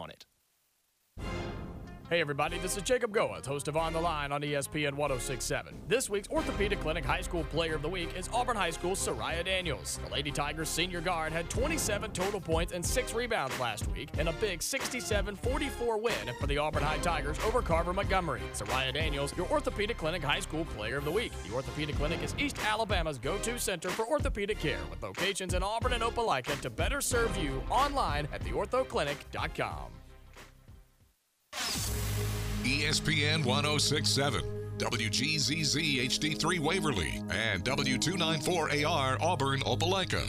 on it. Hey everybody, this is Jacob Goins, host of On the Line on ESPN 1067. This week's Orthopedic Clinic High School Player of the Week is Auburn High School's Soraya Daniels. The Lady Tigers senior guard had 27 total points and 6 rebounds last week in a big 67-44 win for the Auburn High Tigers over Carver Montgomery. Soraya Daniels, your Orthopedic Clinic High School Player of the Week. The Orthopedic Clinic is East Alabama's go-to center for orthopedic care with locations in Auburn and Opelika to better serve you online at theorthoclinic.com. ESPN 1067, WGZZ HD3 Waverly, and W294AR Auburn Opelika.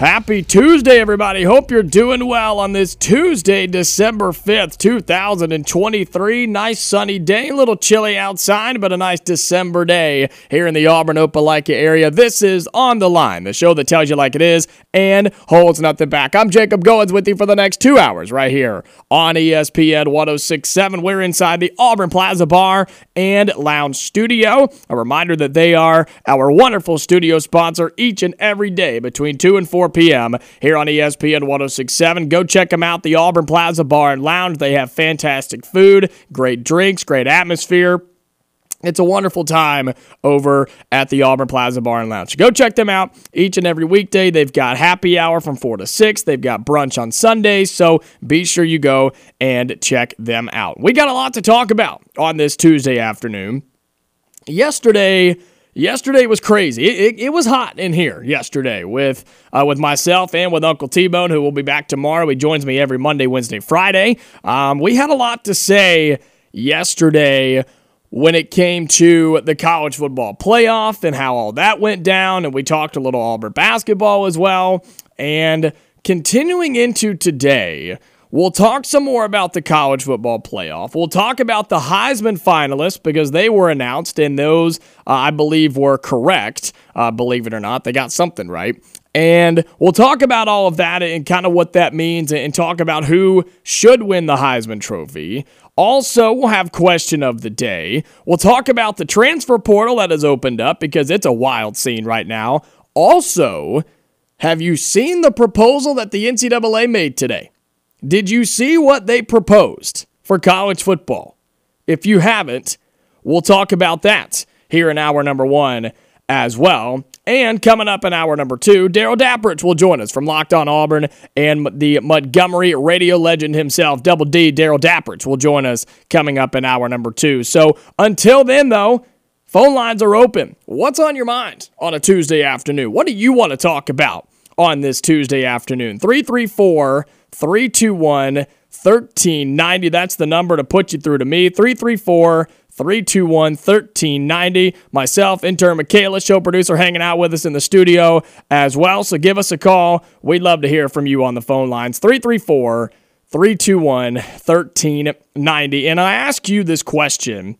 Happy Tuesday, everybody. Hope you're doing well on this Tuesday, December 5th, 2023. Nice sunny day, a little chilly outside, but a nice December day here in the Auburn Opelika area. This is On the Line, the show that tells you like it is and holds nothing back. I'm Jacob Goins with you for the next two hours right here on ESPN 1067. We're inside the Auburn Plaza Bar and Lounge Studio. A reminder that they are our wonderful studio sponsor each and every day between 2 and 4 p.m. here on ESPN 1067. Go check them out, the Auburn Plaza Bar and Lounge. They have fantastic food, great drinks, great atmosphere. It's a wonderful time over at the Auburn Plaza Bar and Lounge. Go check them out each and every weekday. They've got happy hour from 4 to 6. They've got brunch on Sundays, so be sure you go and check them out. We got a lot to talk about on this Tuesday afternoon. Yesterday, Yesterday was crazy. It, it, it, was hot in here yesterday with uh, with myself and with Uncle T Bone, who will be back tomorrow. He joins me every Monday, Wednesday, Friday. Um, we had a lot to say yesterday when it came to the college football playoff and how all that went down, and we talked a little Auburn basketball as well. And continuing into today, We'll talk some more about the college football playoff. We'll talk about the Heisman finalists because they were announced, and those uh, I believe were correct. Uh, believe it or not, they got something right. And we'll talk about all of that and kind of what that means and talk about who should win the Heisman Trophy. Also, we'll have question of the day. We'll talk about the transfer portal that has opened up because it's a wild scene right now. Also, have you seen the proposal that the NCAA made today? Did you see what they proposed for college football? If you haven't, we'll talk about that here in hour number one as well. And coming up in hour number two, Darrell Dapperich will join us from Locked On Auburn, and the Montgomery radio legend himself, Double D, Darrell Dapperich, will join us coming up in hour number two. So until then, though, phone lines are open. What's on your mind on a Tuesday afternoon? What do you want to talk about on this Tuesday afternoon? 334 321 1390. That's the number to put you through to me. 334 321 1390. Myself, intern Michaela, show producer, hanging out with us in the studio as well. So give us a call. We'd love to hear from you on the phone lines. 334 321 1390. And I ask you this question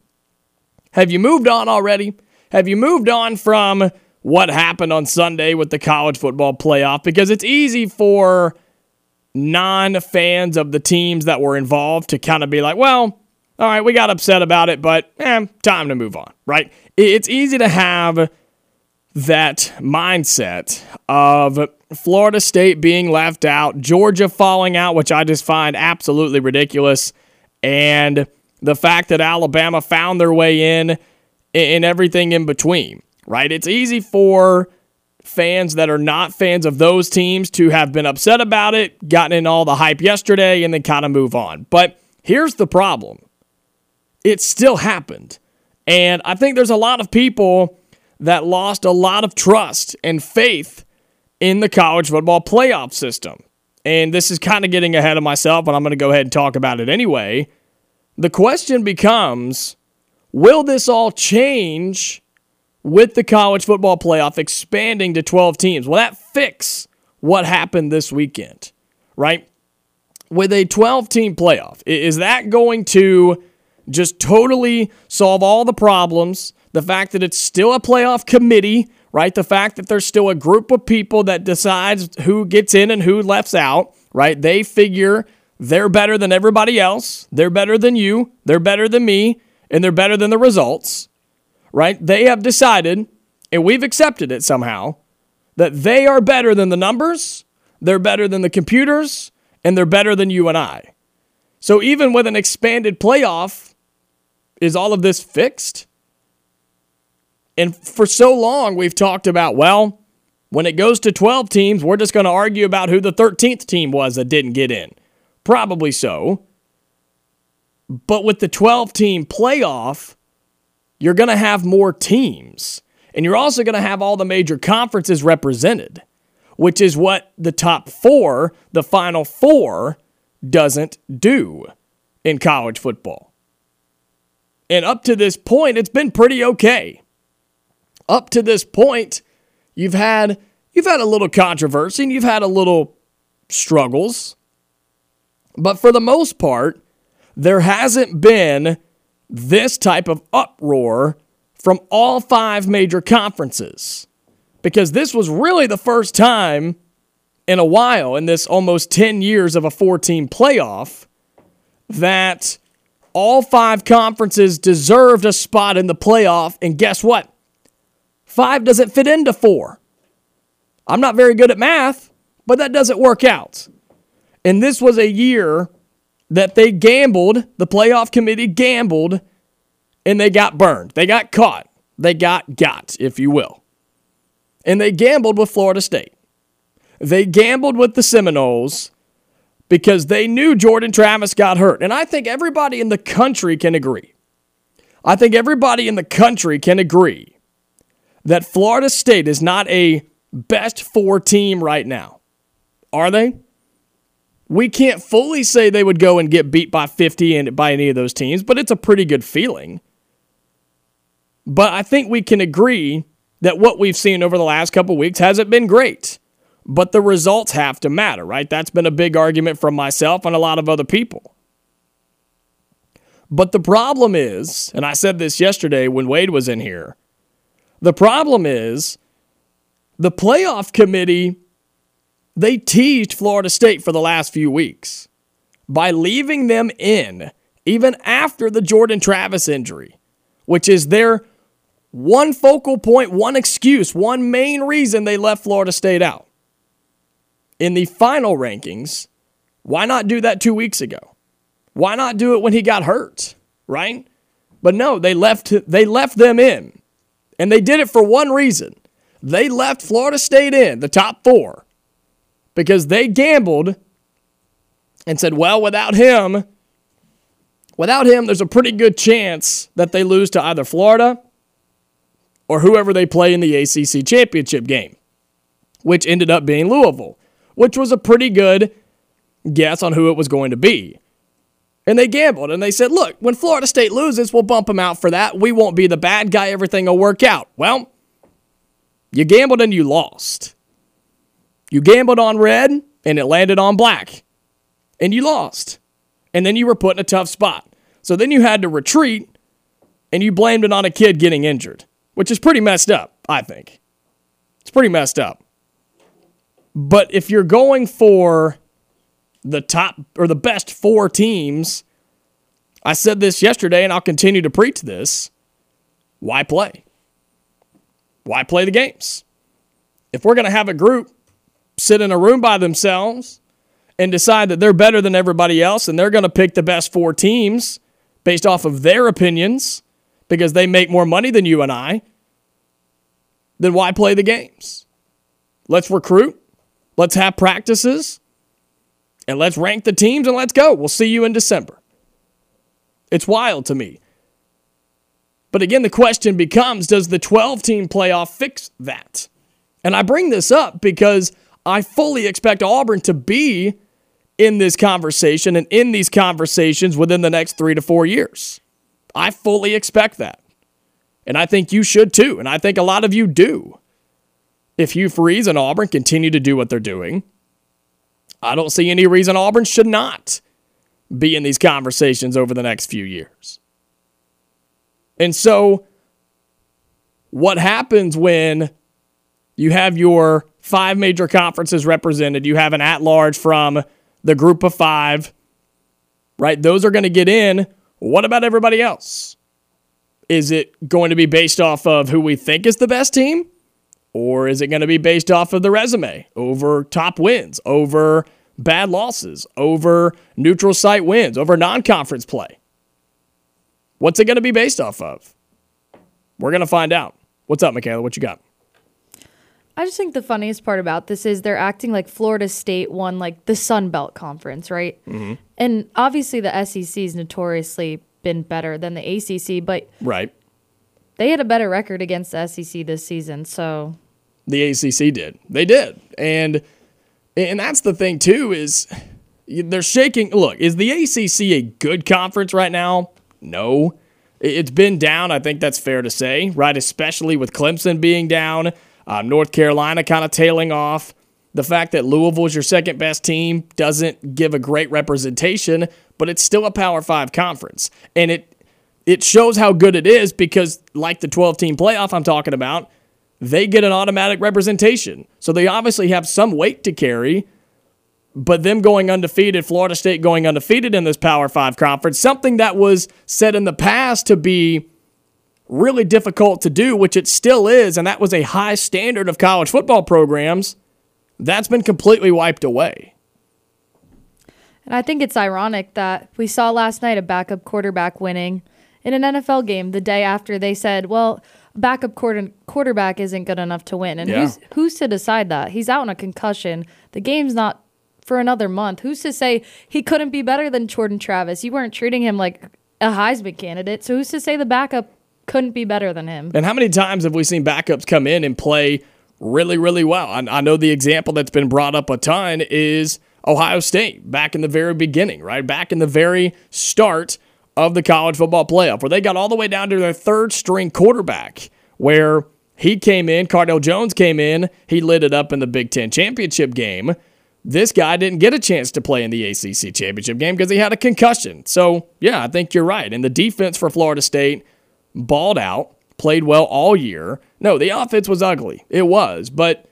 Have you moved on already? Have you moved on from what happened on Sunday with the college football playoff? Because it's easy for non fans of the teams that were involved to kind of be like, well, all right, we got upset about it, but eh, time to move on, right? It's easy to have that mindset of Florida State being left out, Georgia falling out, which I just find absolutely ridiculous, and the fact that Alabama found their way in in everything in between, right? It's easy for fans that are not fans of those teams to have been upset about it, gotten in all the hype yesterday, and then kind of move on. But here's the problem it still happened. And I think there's a lot of people that lost a lot of trust and faith in the college football playoff system. And this is kind of getting ahead of myself, but I'm going to go ahead and talk about it anyway. The question becomes will this all change with the college football playoff expanding to 12 teams. Will that fix what happened this weekend? Right? With a 12 team playoff, is that going to just totally solve all the problems? The fact that it's still a playoff committee, right? The fact that there's still a group of people that decides who gets in and who left out, right? They figure they're better than everybody else. They're better than you. They're better than me. And they're better than the results right? They have decided, and we've accepted it somehow, that they are better than the numbers, they're better than the computers, and they're better than you and I. So even with an expanded playoff, is all of this fixed? And for so long, we've talked about, well, when it goes to 12 teams, we're just going to argue about who the 13th team was that didn't get in. Probably so. But with the 12 team playoff, you're going to have more teams. And you're also going to have all the major conferences represented, which is what the top four, the final four, doesn't do in college football. And up to this point, it's been pretty okay. Up to this point, you've had you've had a little controversy and you've had a little struggles. But for the most part, there hasn't been this type of uproar from all five major conferences. Because this was really the first time in a while, in this almost 10 years of a four team playoff, that all five conferences deserved a spot in the playoff. And guess what? Five doesn't fit into four. I'm not very good at math, but that doesn't work out. And this was a year that they gambled, the playoff committee gambled, and they got burned. They got caught. They got got, if you will. And they gambled with Florida State. They gambled with the Seminoles because they knew Jordan Travis got hurt. And I think everybody in the country can agree. I think everybody in the country can agree that Florida State is not a best four team right now. Are they? We can't fully say they would go and get beat by 50 and by any of those teams, but it's a pretty good feeling. But I think we can agree that what we've seen over the last couple weeks hasn't been great but the results have to matter, right? That's been a big argument from myself and a lot of other people. But the problem is, and I said this yesterday when Wade was in here, the problem is the playoff committee, they teased Florida State for the last few weeks by leaving them in even after the Jordan Travis injury, which is their one focal point, one excuse, one main reason they left Florida State out in the final rankings, why not do that two weeks ago? Why not do it when he got hurt, right? But no, they left they left them in. And they did it for one reason. They left Florida State in, the top 4, because they gambled and said, "Well, without him, without him, there's a pretty good chance that they lose to either Florida or whoever they play in the ACC championship game, which ended up being Louisville which was a pretty good guess on who it was going to be. And they gambled and they said, look, when Florida State loses, we'll bump them out for that. We won't be the bad guy. Everything will work out. Well, you gambled and you lost. You gambled on red and it landed on black. And you lost. And then you were put in a tough spot. So then you had to retreat and you blamed it on a kid getting injured, which is pretty messed up, I think. It's pretty messed up. But if you're going for the top or the best four teams, I said this yesterday and I'll continue to preach this. Why play? Why play the games? If we're going to have a group sit in a room by themselves and decide that they're better than everybody else and they're going to pick the best four teams based off of their opinions because they make more money than you and I, then why play the games? Let's recruit. Let's have practices and let's rank the teams and let's go. We'll see you in December. It's wild to me. But again, the question becomes does the 12 team playoff fix that? And I bring this up because I fully expect Auburn to be in this conversation and in these conversations within the next three to four years. I fully expect that. And I think you should too. And I think a lot of you do if Hugh Freeze and Auburn continue to do what they're doing, I don't see any reason Auburn should not be in these conversations over the next few years. And so, what happens when you have your five major conferences represented? You have an at large from the group of five, right? Those are going to get in. What about everybody else? Is it going to be based off of who we think is the best team? Or is it going to be based off of the resume over top wins, over bad losses, over neutral site wins, over non conference play? What's it going to be based off of? We're going to find out. What's up, Michaela? What you got? I just think the funniest part about this is they're acting like Florida State won like the Sun Belt Conference, right? Mm-hmm. And obviously the SEC has notoriously been better than the ACC, but right they had a better record against the SEC this season. So the ACC did. They did. And and that's the thing too is they're shaking. Look, is the ACC a good conference right now? No. It's been down. I think that's fair to say, right? Especially with Clemson being down, uh, North Carolina kind of tailing off. The fact that Louisville is your second best team doesn't give a great representation, but it's still a Power Five conference, and it it shows how good it is because, like the 12 team playoff I'm talking about, they get an automatic representation. So they obviously have some weight to carry. But them going undefeated, Florida State going undefeated in this Power Five conference, something that was said in the past to be really difficult to do, which it still is, and that was a high standard of college football programs, that's been completely wiped away. And I think it's ironic that we saw last night a backup quarterback winning in an NFL game the day after they said, well, backup quarter- quarterback isn't good enough to win. And Yeah. who's who's to decide that? He's out on a concussion. The game's not for another month. Who's to say he couldn't be better than Jordan Travis? You weren't treating him like a Heisman candidate. So who's to say the backup couldn't be better than him? And how many times have we seen backups come in and play really, really well? I, I know the example that's been brought up a ton is Ohio State back in the very beginning, right? Back in the very start of the college football playoff, where they got all the way down to their third string quarterback, where he came in, Cardale Jones came in, he lit it up in the Big Ten championship game. This guy didn't get a chance to play in the ACC championship game because he had a concussion. So, yeah, I think you're right. And the defense for Florida State balled out, played well all year. No, the offense was ugly. It was, but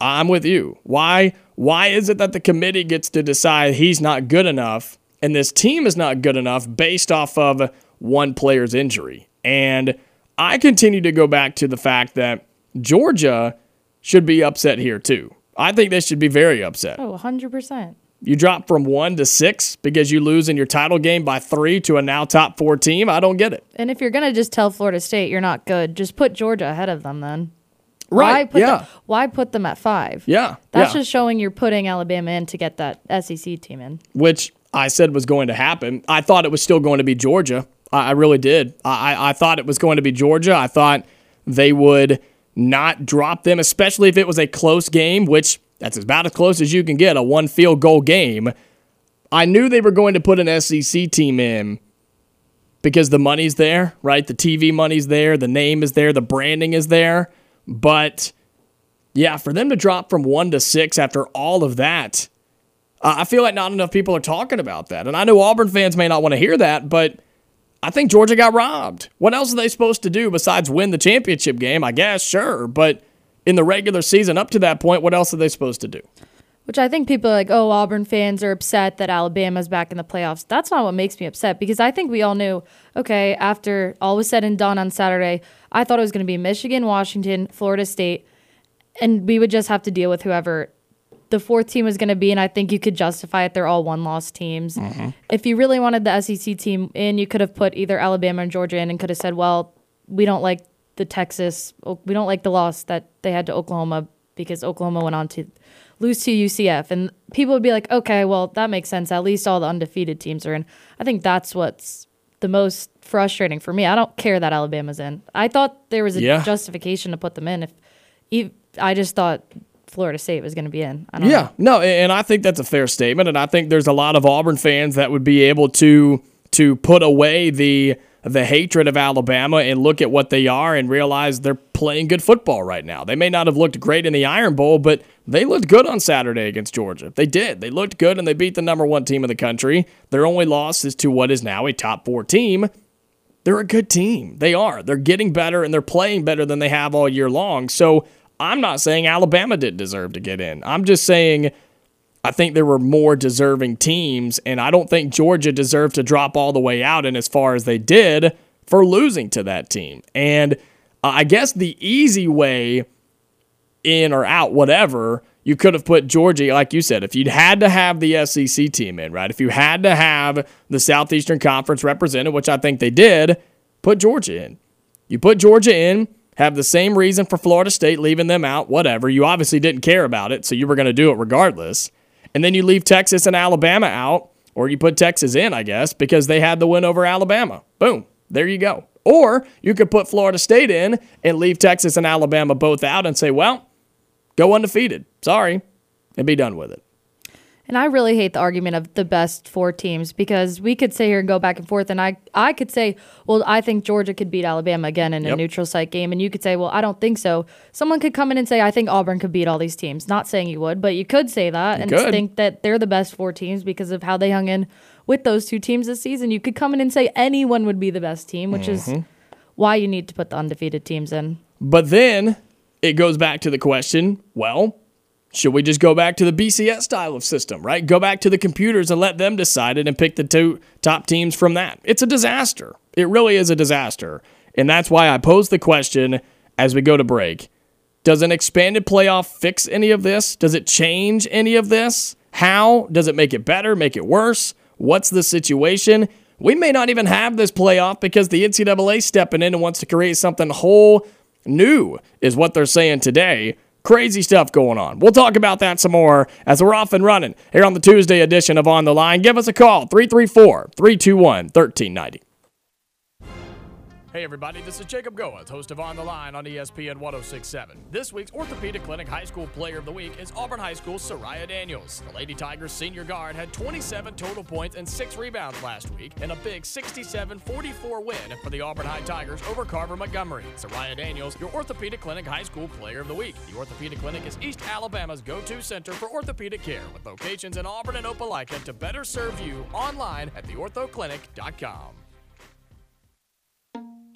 I'm with you. Why why is it that the committee gets to decide he's not good enough and this team is not good enough based off of one player's injury? And I continue to go back to the fact that Georgia should be upset here too. I think they should be very upset. Oh, 100%. You drop from one to six because you lose in your title game by three to a now top four team. I don't get it. And if you're going to just tell Florida State you're not good, just put Georgia ahead of them then. Why Right. put yeah. them, why put them at 5? yeah. That's yeah. just showing you're putting Alabama in to get that SEC team in. which I said was going to happen. I thought it was still going to be Georgia. I, I really did. I, I- I thought it was going to be Georgia. I thought they would not drop them, especially if it was a close game, which that's about as close as you can get a one field goal game. I knew they were going to put an SEC team in because the money's there, right? The TV money's there, the name is there, the branding is there. But yeah, for them to drop from one to six after all of that, uh, I feel like not enough people are talking about that. And I know Auburn fans may not want to hear that, but I think Georgia got robbed. What else are they supposed to do besides win the championship game? I guess, sure. But in the regular season up to that point, what else are they supposed to do? Which I think people are like, oh, Auburn fans are upset that Alabama's back in the playoffs. That's not what makes me upset because I think we all knew, okay, after all was said and done on Saturday, I thought it was going to be Michigan, Washington, Florida State, and we would just have to deal with whoever the fourth team was going to be. And I think you could justify it. They're all one loss teams. Mm-hmm. If you really wanted the SEC team in, you could have put either Alabama or Georgia in and could have said, well, we don't like the Texas, we don't like the loss that they had to Oklahoma because Oklahoma went on to lose to UCF. And people would be like, okay, well, that makes sense. At least all the undefeated teams are in. I think that's what's the most frustrating for me. I don't care that Alabama's in. I thought there was a Yeah. justification to put them in. If, I just thought Florida State was going to be in. I don't Yeah, know. no, and I think that's a fair statement, and I think there's a lot of Auburn fans that would be able to to put away the the hatred of Alabama and look at what they are and realize they're playing good football right now. They may not have looked great in the Iron Bowl, but they looked good on Saturday against Georgia. They did. They looked good and they beat the number one team in the country. Their only loss is to what is now a top four team. They're a good team. They are. They're getting better and they're playing better than they have all year long. So I'm not saying Alabama didn't deserve to get in. I'm just saying I think there were more deserving teams, and I don't think Georgia deserved to drop all the way out and as far as they did for losing to that team. And uh, I guess the easy way in or out, whatever, you could have put Georgia, like you said, if you'd had to have the SEC team in, right? If you had to have the Southeastern Conference represented, which I think they did, put Georgia in. You put Georgia in, have the same reason for Florida State leaving them out, whatever. You obviously didn't care about it, so you were going to do it regardless. And then you leave Texas and Alabama out, or you put Texas in, I guess, because they had the win over Alabama. Boom, there you go. Or you could put Florida State in and leave Texas and Alabama both out and say, well, go undefeated. Sorry, and be done with it. And I really hate the argument of the best four teams because we could sit here and go back and forth, and I I could say, well, I think Georgia could beat Alabama again in a neutral site game, and you could say, well, I don't think so. Someone could come in and say, I think Auburn could beat all these teams. Not saying you would, but you could say that and could. think that they're the best four teams because of how they hung in with those two teams this season. You could come in and say anyone would be the best team, which is mm-hmm. why you need to put the undefeated teams in. But then it goes back to the question well, should we just go back to the BCS style of system, right? Go back to the computers and let them decide it and pick the two top teams from that. It's a disaster. It really is a disaster. And that's why I pose the question as we go to break Does an expanded playoff fix any of this? Does it change any of this? How? Does it make it better, make it worse? What's the situation? We may not even have this playoff because the NCAA stepping in and wants to create something whole new, is what they're saying today. Crazy stuff going on. We'll talk about that some more as we're off and running here on the Tuesday edition of On the Line. Give us a call 334 321 1390. Hey everybody, this is Jacob Goins, host of On the Line on ESPN 1067. This week's Orthopedic Clinic High School Player of the Week is Auburn High School's Soraya Daniels. The Lady Tigers senior guard had 27 total points and 6 rebounds last week in a big 67-44 win for the Auburn High Tigers over Carver Montgomery. Soraya Daniels, your Orthopedic Clinic High School Player of the Week. The Orthopedic Clinic is East Alabama's go-to center for orthopedic care with locations in Auburn and Opelika to better serve you online at theorthoclinic.com.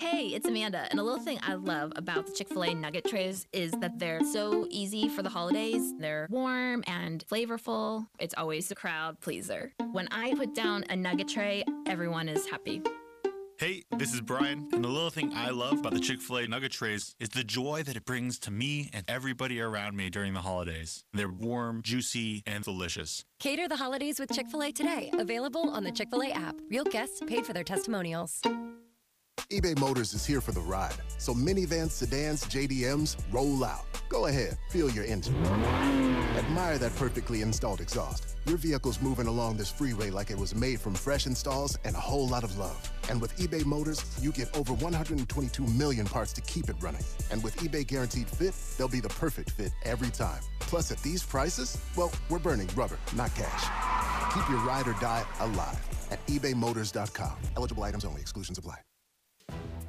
Hey, it's Amanda, and a little thing I love about the Chick fil A nugget trays is that they're so easy for the holidays. They're warm and flavorful. It's always a crowd pleaser. When I put down a nugget tray, everyone is happy. Hey, this is Brian, and the little thing I love about the Chick fil A nugget trays is the joy that it brings to me and everybody around me during the holidays. They're warm, juicy, and delicious. Cater the holidays with Chick fil A today. Available on the Chick fil A app. Real guests paid for their testimonials. eBay Motors is here for the ride. So minivans, sedans, JDMs, roll out. Go ahead, feel your engine. Admire that perfectly installed exhaust. Your vehicle's moving along this freeway like it was made from fresh installs and a whole lot of love. And with eBay Motors, you get over 122 million parts to keep it running. And with eBay Guaranteed Fit, they'll be the perfect fit every time. Plus, at these prices, well, we're burning rubber, not cash. Keep your ride or die alive at ebaymotors.com. Eligible items only, exclusions apply.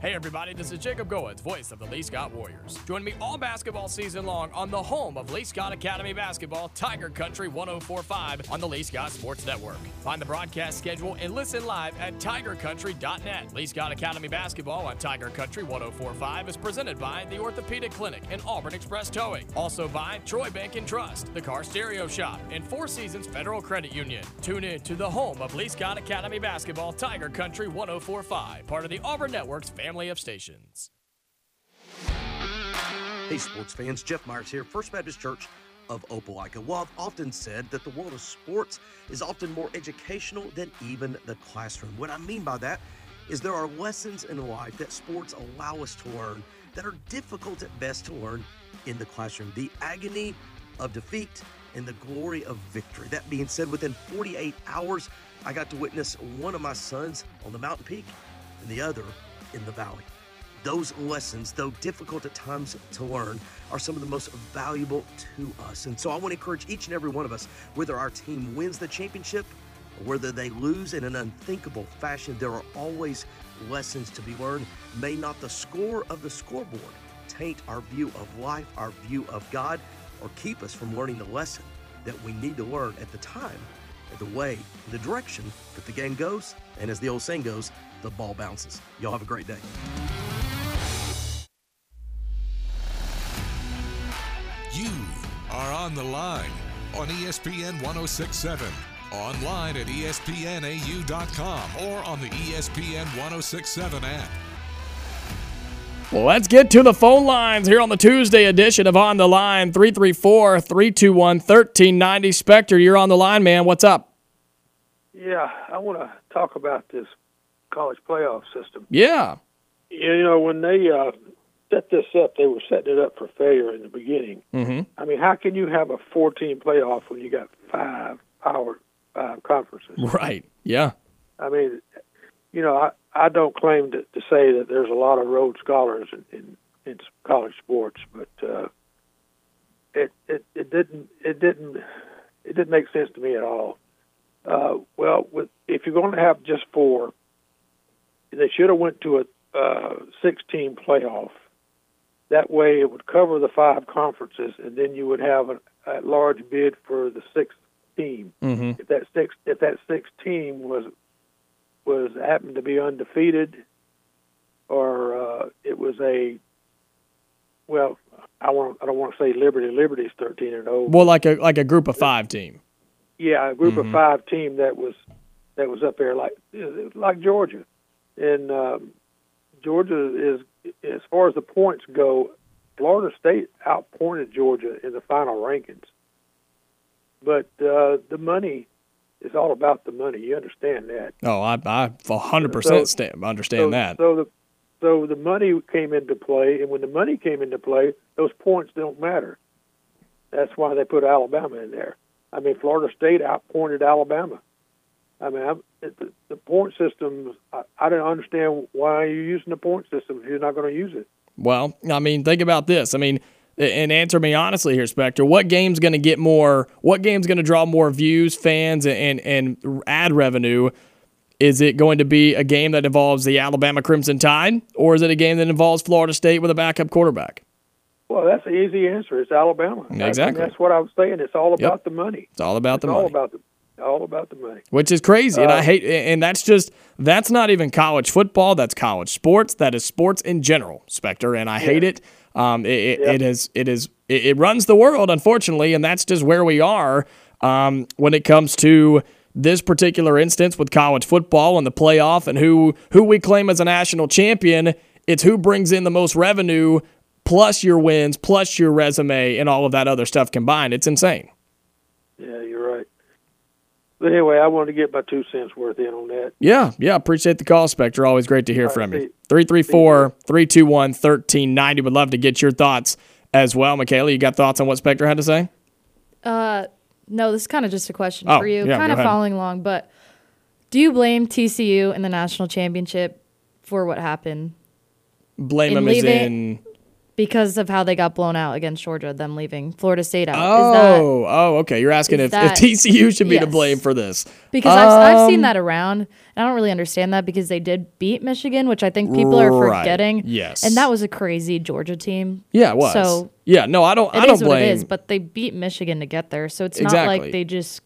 Hey everybody, this is Jacob Goins, voice of the Lee Scott Warriors. Join me all basketball season long on the home of Lee Scott Academy basketball, Tiger Country 1045 on the Lee Scott Sports Network. Find the broadcast schedule and listen live at tigercountry.net. Lee Scott Academy basketball on Tiger Country 1045 is presented by the Orthopedic Clinic and Auburn Express Towing. Also by Troy Bank and Trust, the Car Stereo Shop, and Four Seasons Federal Credit Union. Tune in to the home of Lee Scott Academy basketball, Tiger Country 1045, part of the Auburn Network's family of stations. Hey, sports fans, Jeff Myers here, First Baptist Church of Opelika. Well, I've often said that the world of sports is often more educational than even the classroom. What I mean by that is there are lessons in life that sports allow us to learn that are difficult at best to learn in the classroom. The agony of defeat and the glory of victory. That being said, within 48 hours, I got to witness one of my sons on the mountain peak and the other in the valley. Those lessons, though difficult at times to learn, are some of the most valuable to us. And so I want to encourage each and every one of us, whether our team wins the championship or whether they lose in an unthinkable fashion, there are always lessons to be learned. May not the score of the scoreboard taint our view of life, our view of God, or keep us from learning the lesson that we need to learn at the time, the way, the direction that the game goes, and as the old saying goes, the ball bounces. Y'all have a great day. You are on the line on ESPN 1067, online at espnau.com, or on the ESPN 1067 app. Well, let's get to the phone lines here on the Tuesday edition of On the Line 334 321 1390. Spectre, you're on the line, man. What's up? Yeah, I want to talk about this college playoff system. Yeah. You know, when they uh, set this up, they were setting it up for failure in the beginning. Mm-hmm. I mean, how can you have a 14 playoff when you got five power five conferences? Right. Yeah. I mean, you know, I, I don't claim to, to say that there's a lot of Rhodes scholars in, in, in college sports, but uh, it, it it didn't it didn't it didn't make sense to me at all. Uh, well, with, if you're going to have just four, they should have went to a uh, six-team playoff. That way, it would cover the five conferences, and then you would have a, a large bid for the sixth team. Mm-hmm. If that six, if that sixth team was was happened to be undefeated, or uh, it was a well, I want I don't want to say Liberty. Liberty's thirteen and zero. Well, like a like a group of five team. Yeah, a group Mhm. of five team that was that was up there like like Georgia, and um, Georgia is as far as the points go. Florida State outpointed Georgia in the final rankings, but uh, the money is all about the money. You understand that? Oh, I I a hundred So- percent understand so, that. So the so the money came into play, and when the money came into play, those points don't matter. That's why they put Alabama in there. I mean, Florida State outpointed Alabama. I mean, it, the, the point system. I, I don't understand why you're using the point system if you're not going to use it. Well, I mean, think about this. I mean, and answer me honestly here, Spectre. What game's going to get more? What game's going to draw more views, fans, and and ad revenue? Is it going to be a game that involves the Alabama Crimson Tide, or is it a game that involves Florida State with a backup quarterback? Well, that's the easy answer. It's Alabama. Exactly. That's what I was saying. It's all Yep. about the money. It's all about It's the all money. about the all about the money. which is crazy. and I Uh, hate, and that's just that's not even college football. That's college sports. That is sports in general, Spectre, and I hate it. Um, it, it, Yep. it is it is it, it runs the world, unfortunately, and that's just where we are um, when it comes to this particular instance with college football and the playoff and who who we claim as a national champion. It's who brings in the most revenue, plus your wins, plus your resume, and all of that other stuff combined. It's insane. Yeah, you're right. But anyway, I wanted to get my two cents worth in on that. Yeah, yeah. Appreciate the call, Spectre. Always great to hear All right, from see you. you. 334 321 1390. Would love to get your thoughts as well. Michaela, you got thoughts on what Spectre had to say? Uh, no, this is kind of just a question Oh, for you, yeah, kind of ahead. following along. But do you blame TCU in the national championship for what happened Blame In him as in. Because of how they got blown out against Georgia, them leaving Florida State out? Oh, is that oh, okay. You're asking if, that- if TCU should be to blame for this. because I've, I've seen Um, that around, and I don't really understand that because they did beat Michigan, which I think people are Right, forgetting. yes. and that was a crazy Georgia team. Yeah, it was. So yeah, no, I don't. I don't blame. what it is, but they beat Michigan to get there, so it's not like they just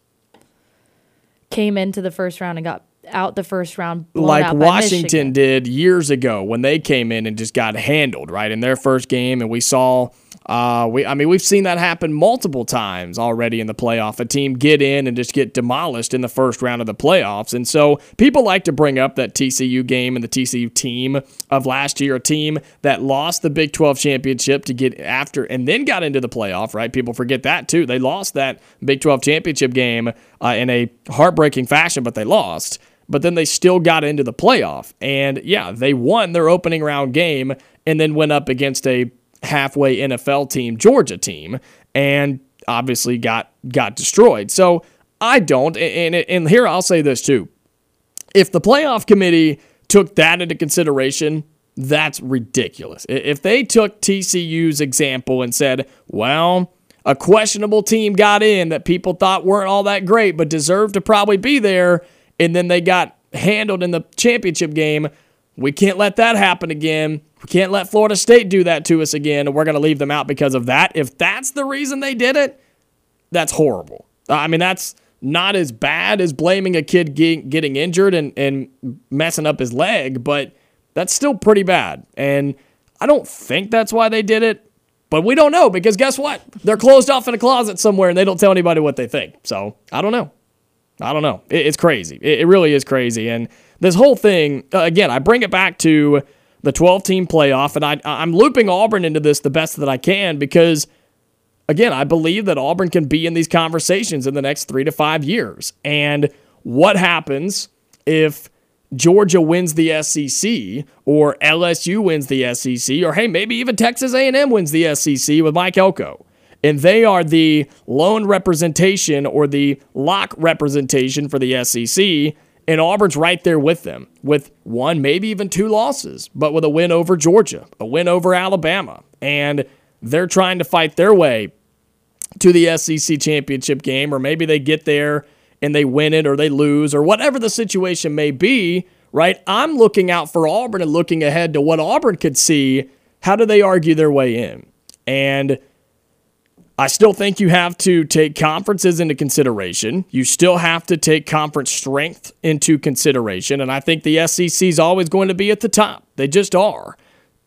came into the first round and got out the first round like Washington did years ago when they came in and just got handled right in their first game, and we saw. Uh, we, I mean, we've seen that happen multiple times already in the playoff. A team get in and just get demolished in the first round of the playoffs, and so people like to bring up that TCU game and the TCU team of last year, a team that lost the Big 12 championship to get after and then got into the playoff. Right? People forget that too. They lost that Big 12 championship game uh, in a heartbreaking fashion, but they lost but then they still got into the playoff. And yeah, they won their opening round game and then went up against a halfway NFL team, Georgia team, and obviously got got destroyed. So I don't and and here I'll say this too. If the playoff committee took that into consideration, that's ridiculous. If they took TCU's example and said, well, a questionable team got in that people thought weren't all that great, but deserved to probably be there, and then they got handled in the championship game. We can't let that happen again. We can't let Florida State do that to us again, and we're going to leave them out because of that. If that's the reason they did it, that's horrible. I mean, that's not as bad as blaming a kid getting, getting injured and, and messing up his leg, but that's still pretty bad. And I don't think that's why they did it, but we don't know because guess what? They're closed off in a closet somewhere and they don't tell anybody what they think. So I don't know. I don't know. It, it's crazy. It, it really is crazy. And this whole thing, uh, again, I bring it back to the 12 team playoff, and I, I'm looping Auburn into this the best that I can because, again, I believe that Auburn can be in these conversations in the next three to five years. And what happens if Georgia wins the SEC or LSU wins the SEC or hey maybe even Texas A&M wins the SEC with Mike Elko and they are the lone representation or the lock representation for the SEC and Auburn's right there with them with one maybe even two losses but with a win over Georgia a win over Alabama and they're trying to fight their way to the SEC championship game, or maybe they get there and they win it or they lose, or whatever the situation may be, right? I'm looking out for Auburn and looking ahead to what Auburn could see. How do they argue their way in? And I still think you have to take conferences into consideration. You still have to take conference strength into consideration. And I think the SEC is always going to be at the top. They just are.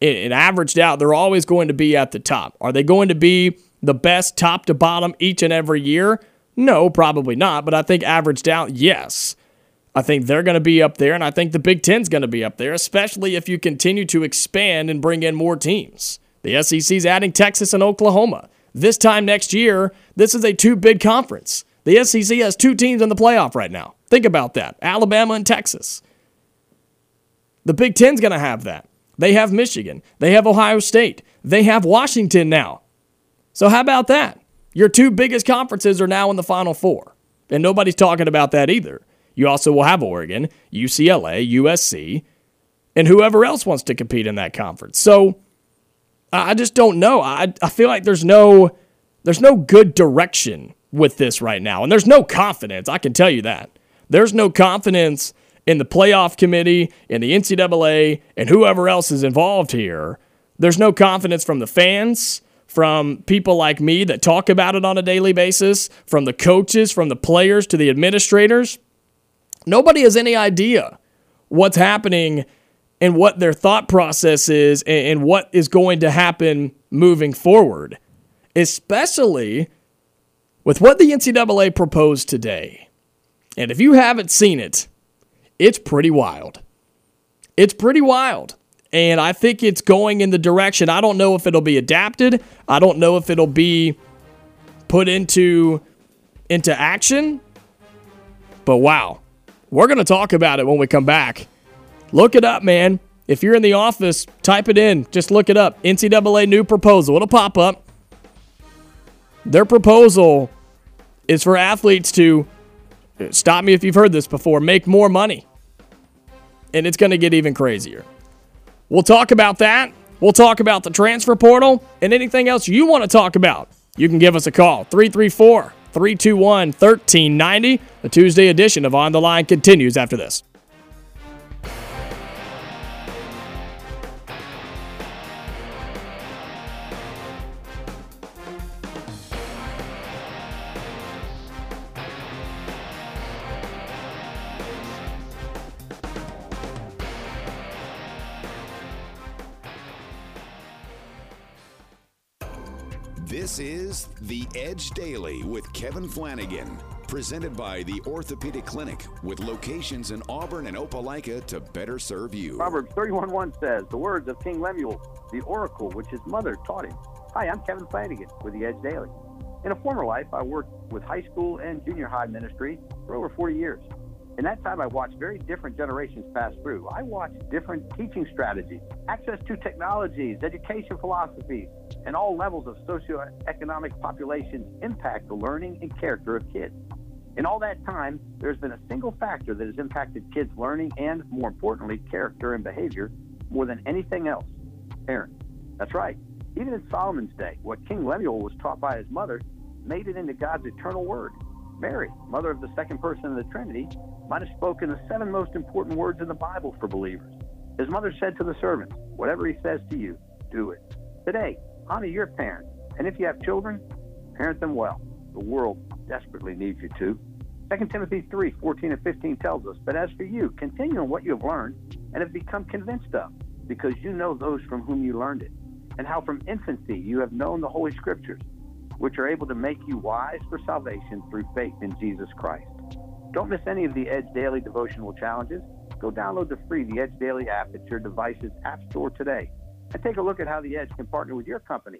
It, averaged out, they're always going to be at the top. Are they going to be the best top to bottom each and every year? No, probably not. But I think averaged out, yes. I think they're going to be up there, and I think the Big Ten's going to be up there, especially if you continue to expand and bring in more teams. The SEC's adding Texas and Oklahoma. This time next year, this is a two big conference. The SEC has two teams in the playoff right now. Think about that Alabama and Texas. The Big Ten's going to have that. They have Michigan. They have Ohio State. They have Washington now. So, how about that? Your two biggest conferences are now in the Final Four. And nobody's talking about that either. You also will have Oregon, UCLA, USC, and whoever else wants to compete in that conference. So, I just don't know. I, I feel like there's no there's no good direction with this right now. And there's no confidence. I can tell you that. There's no confidence in the playoff committee, in the NCAA, and whoever else is involved here. There's no confidence from the fans, from people like me that talk about it on a daily basis, from the coaches, from the players to the administrators. Nobody has any idea what's happening and what their thought process is and, what is going to happen moving forward, especially with what the NCAA proposed today. And if you haven't seen it, it's pretty wild. It's pretty wild. And I think it's going in the direction. I don't know if it'll be adapted. I don't know if it'll be put into into action. But wow. We're going to talk about it when we come back. Look it up, man. If you're in the office, type it in. Just look it up. NCAA new proposal. It'll pop up. Their proposal is for athletes to stop me if you've heard this before, make more money. And it's going to get even crazier. We'll talk about that. We'll talk about the transfer portal and anything else you want to talk about. You can give us a call 334 321 1390. The Tuesday edition of On the Line continues after this. Edge Daily with Kevin Flanagan, presented by the Orthopedic Clinic, with locations in Auburn and Opelika to better serve you. Proverbs 31:1 says, "The words of King Lemuel, the oracle which his mother taught him." Hi, I'm Kevin Flanagan with The Edge Daily. In a former life, I worked with high school and junior high ministry for over 40 years. In that time, I watched very different generations pass through. I watched different teaching strategies, access to technologies, education philosophies, and all levels of socioeconomic populations impact the learning and character of kids. In all that time, there's been a single factor that has impacted kids' learning and, more importantly, character and behavior more than anything else parents. That's right. Even in Solomon's day, what King Lemuel was taught by his mother made it into God's eternal word. Mary, mother of the second person of the Trinity, might have spoken the seven most important words in the Bible for believers. His mother said to the servants, Whatever he says to you, do it. Today, honor your parents, and if you have children, parent them well. The world desperately needs you to. 2 Timothy 3 14 and 15 tells us, But as for you, continue in what you have learned and have become convinced of, because you know those from whom you learned it, and how from infancy you have known the Holy Scriptures, which are able to make you wise for salvation through faith in Jesus Christ. Don't miss any of the Edge Daily devotional challenges. Go download the free The Edge Daily app at your device's App Store today and take a look at how The Edge can partner with your company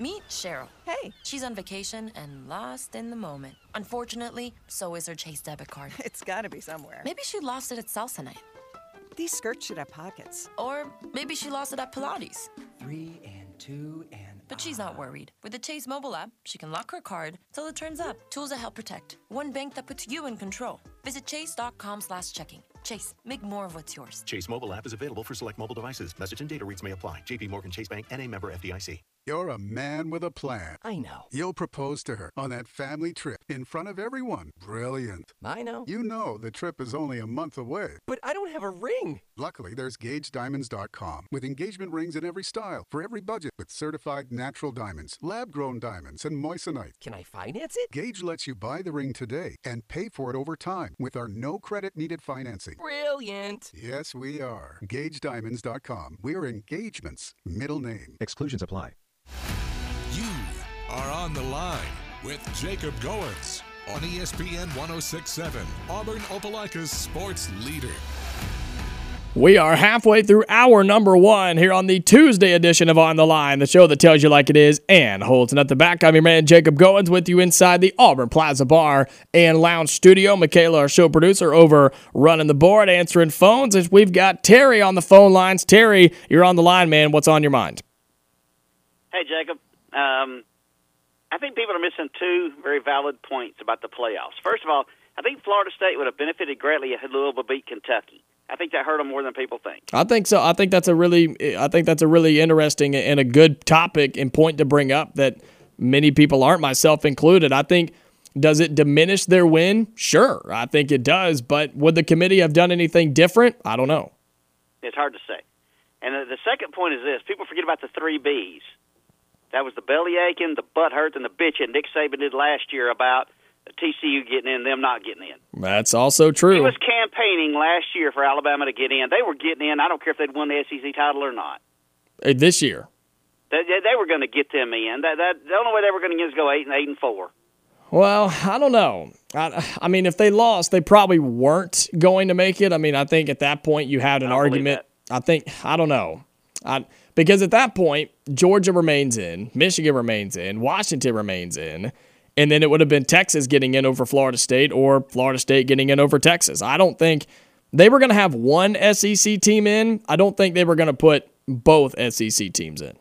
Meet Cheryl. Hey. She's on vacation and lost in the moment. Unfortunately, so is her Chase debit card. It's gotta be somewhere. Maybe she lost it at salsa night. These skirts should have pockets. Or maybe she lost it at Pilates. Three and two and. But she's not ah. worried. With the Chase mobile app, she can lock her card till it turns up. Tools that help protect. One bank that puts you in control. Visit chase.com slash checking. Chase, make more of what's yours. Chase mobile app is available for select mobile devices. Message and data rates may apply. JP Morgan Chase Bank and a member FDIC. You're a man with a plan. I know. You'll propose to her on that family trip in front of everyone. Brilliant. I know. You know the trip is only a month away. But I don't have a ring. Luckily, there's GageDiamonds.com with engagement rings in every style for every budget with certified natural diamonds, lab grown diamonds, and moissanite. Can I finance it? Gage lets you buy the ring today and pay for it over time with our no credit needed financing. Brilliant. Yes, we are. GageDiamonds.com. We're engagements, middle name. Exclusions apply. You are on the line with Jacob Goins on ESPN 1067, Auburn Opelika's sports leader. We are halfway through hour number one here on the Tuesday edition of On the Line, the show that tells you like it is and holds it at the back. I'm your man, Jacob Goins, with you inside the Auburn Plaza Bar and Lounge Studio. Michaela, our show producer, over running the board, answering phones. As we've got Terry on the phone lines. Terry, you're on the line, man. What's on your mind? Hey, Jacob. Um, I think people are missing two very valid points about the playoffs. First of all, I think Florida State would have benefited greatly if Louisville beat Kentucky. I think that hurt them more than people think. I think so. I think that's a really, I think that's a really interesting and a good topic and point to bring up that many people aren't, myself included. I think does it diminish their win? Sure, I think it does. But would the committee have done anything different? I don't know. It's hard to say. And the, the second point is this: people forget about the three B's. That was the belly aching, the butt hurt, and the bitching Nick Saban did last year about TCU getting in, them not getting in. That's also true. He was campaigning last year for Alabama to get in. They were getting in. I don't care if they'd won the SEC title or not. Uh, This year. They, they, were going to get them in. That, that the only way they were going to get is go eight and eight and four. Well, I don't know. I, I mean, if they lost, they probably weren't going to make it. I mean, I think at that point you had an argument. I think I don't know. I, because at that point, Georgia remains in, Michigan remains in, Washington remains in, and then it would have been Texas getting in over Florida State or Florida State getting in over Texas. I don't think they were going to have one SEC team in. I don't think they were going to put both SEC teams in.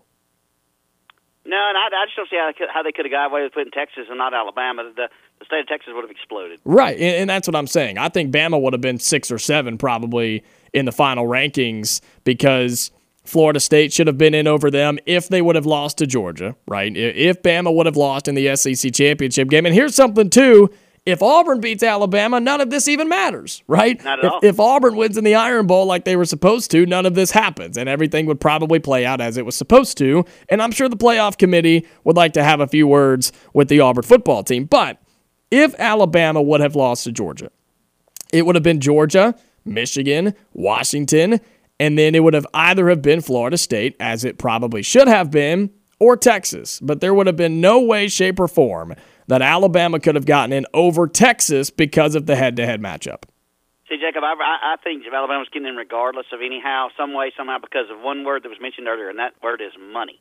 No, and I, I just don't see how they could, how they could have got away with putting Texas and not Alabama. The, the state of Texas would have exploded. Right, and, and that's what I'm saying. I think Bama would have been six or seven probably in the final rankings because Florida State should have been in over them if they would have lost to Georgia, right? If Bama would have lost in the SEC championship game. And here's something too. If Auburn beats Alabama, none of this even matters, right? Not at if, all. if Auburn wins in the Iron Bowl like they were supposed to, none of this happens, and everything would probably play out as it was supposed to. And I'm sure the playoff committee would like to have a few words with the Auburn football team. But if Alabama would have lost to Georgia, it would have been Georgia, Michigan, Washington, and then it would have either have been Florida State, as it probably should have been, or Texas. But there would have been no way, shape, or form that Alabama could have gotten in over Texas because of the head-to-head matchup. See, Jacob, I, I think Alabama's getting in regardless of anyhow, some way, somehow, because of one word that was mentioned earlier, and that word is money.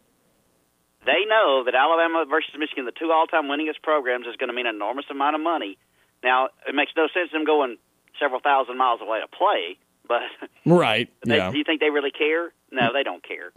They know that Alabama versus Michigan, the two all-time winningest programs, is going to mean an enormous amount of money. Now, it makes no sense them going several thousand miles away to play, but Right. they, yeah. do you think they really care? No, they don't care.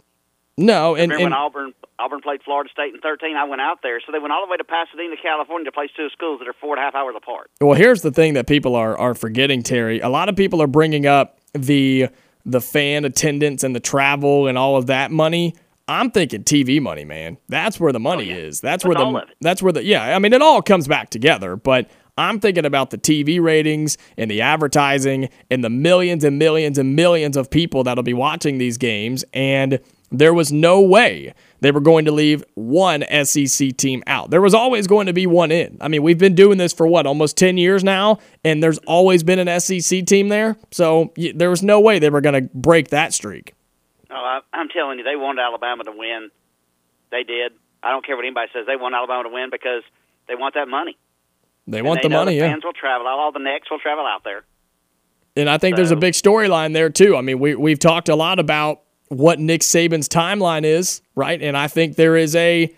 No, and, Remember when Auburn Auburn played Florida State in 13? I went out there, so they went all the way to Pasadena, California, to play two schools that are four and a half hours apart. Well, here's the thing that people are are forgetting, Terry. A lot of people are bringing up the the fan attendance and the travel and all of that money. I'm thinking TV money, man. That's where the money oh, is. That's With where the that's where the yeah. I mean, it all comes back together, but. I'm thinking about the TV ratings and the advertising and the millions and millions and millions of people that'll be watching these games. And there was no way they were going to leave one SEC team out. There was always going to be one in. I mean, we've been doing this for what, almost 10 years now, and there's always been an SEC team there. So there was no way they were going to break that streak. Oh, I'm telling you, they wanted Alabama to win. They did. I don't care what anybody says. They want Alabama to win because they want that money. They want they the money, the yeah. fans will travel. out. All the necks will travel out there. And I think there's a big storyline there too. I mean, we we've talked a lot about what Nick Saban's timeline is, right? And I think there is a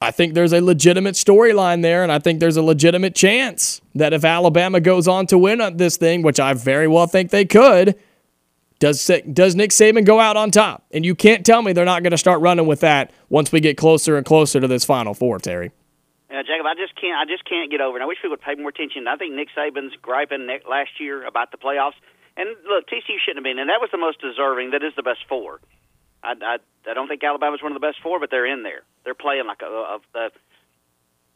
I think there's a legitimate storyline there, and I think there's a legitimate chance that if Alabama goes on to win this thing, which I very well think they could, does does Nick Saban go out on top? And you can't tell me they're not going to start running with that once we get closer and closer to this Final Four, Terry. Yeah, Jacob, I just can't. I just can't get over it. I wish people would pay more attention. I think Nick Saban's griping last year about the playoffs, and look, TCU shouldn't have been, and that was the most deserving. That is the best four. I, I, I don't think Alabama's one of the best four, but they're in there. They're playing like a, of the.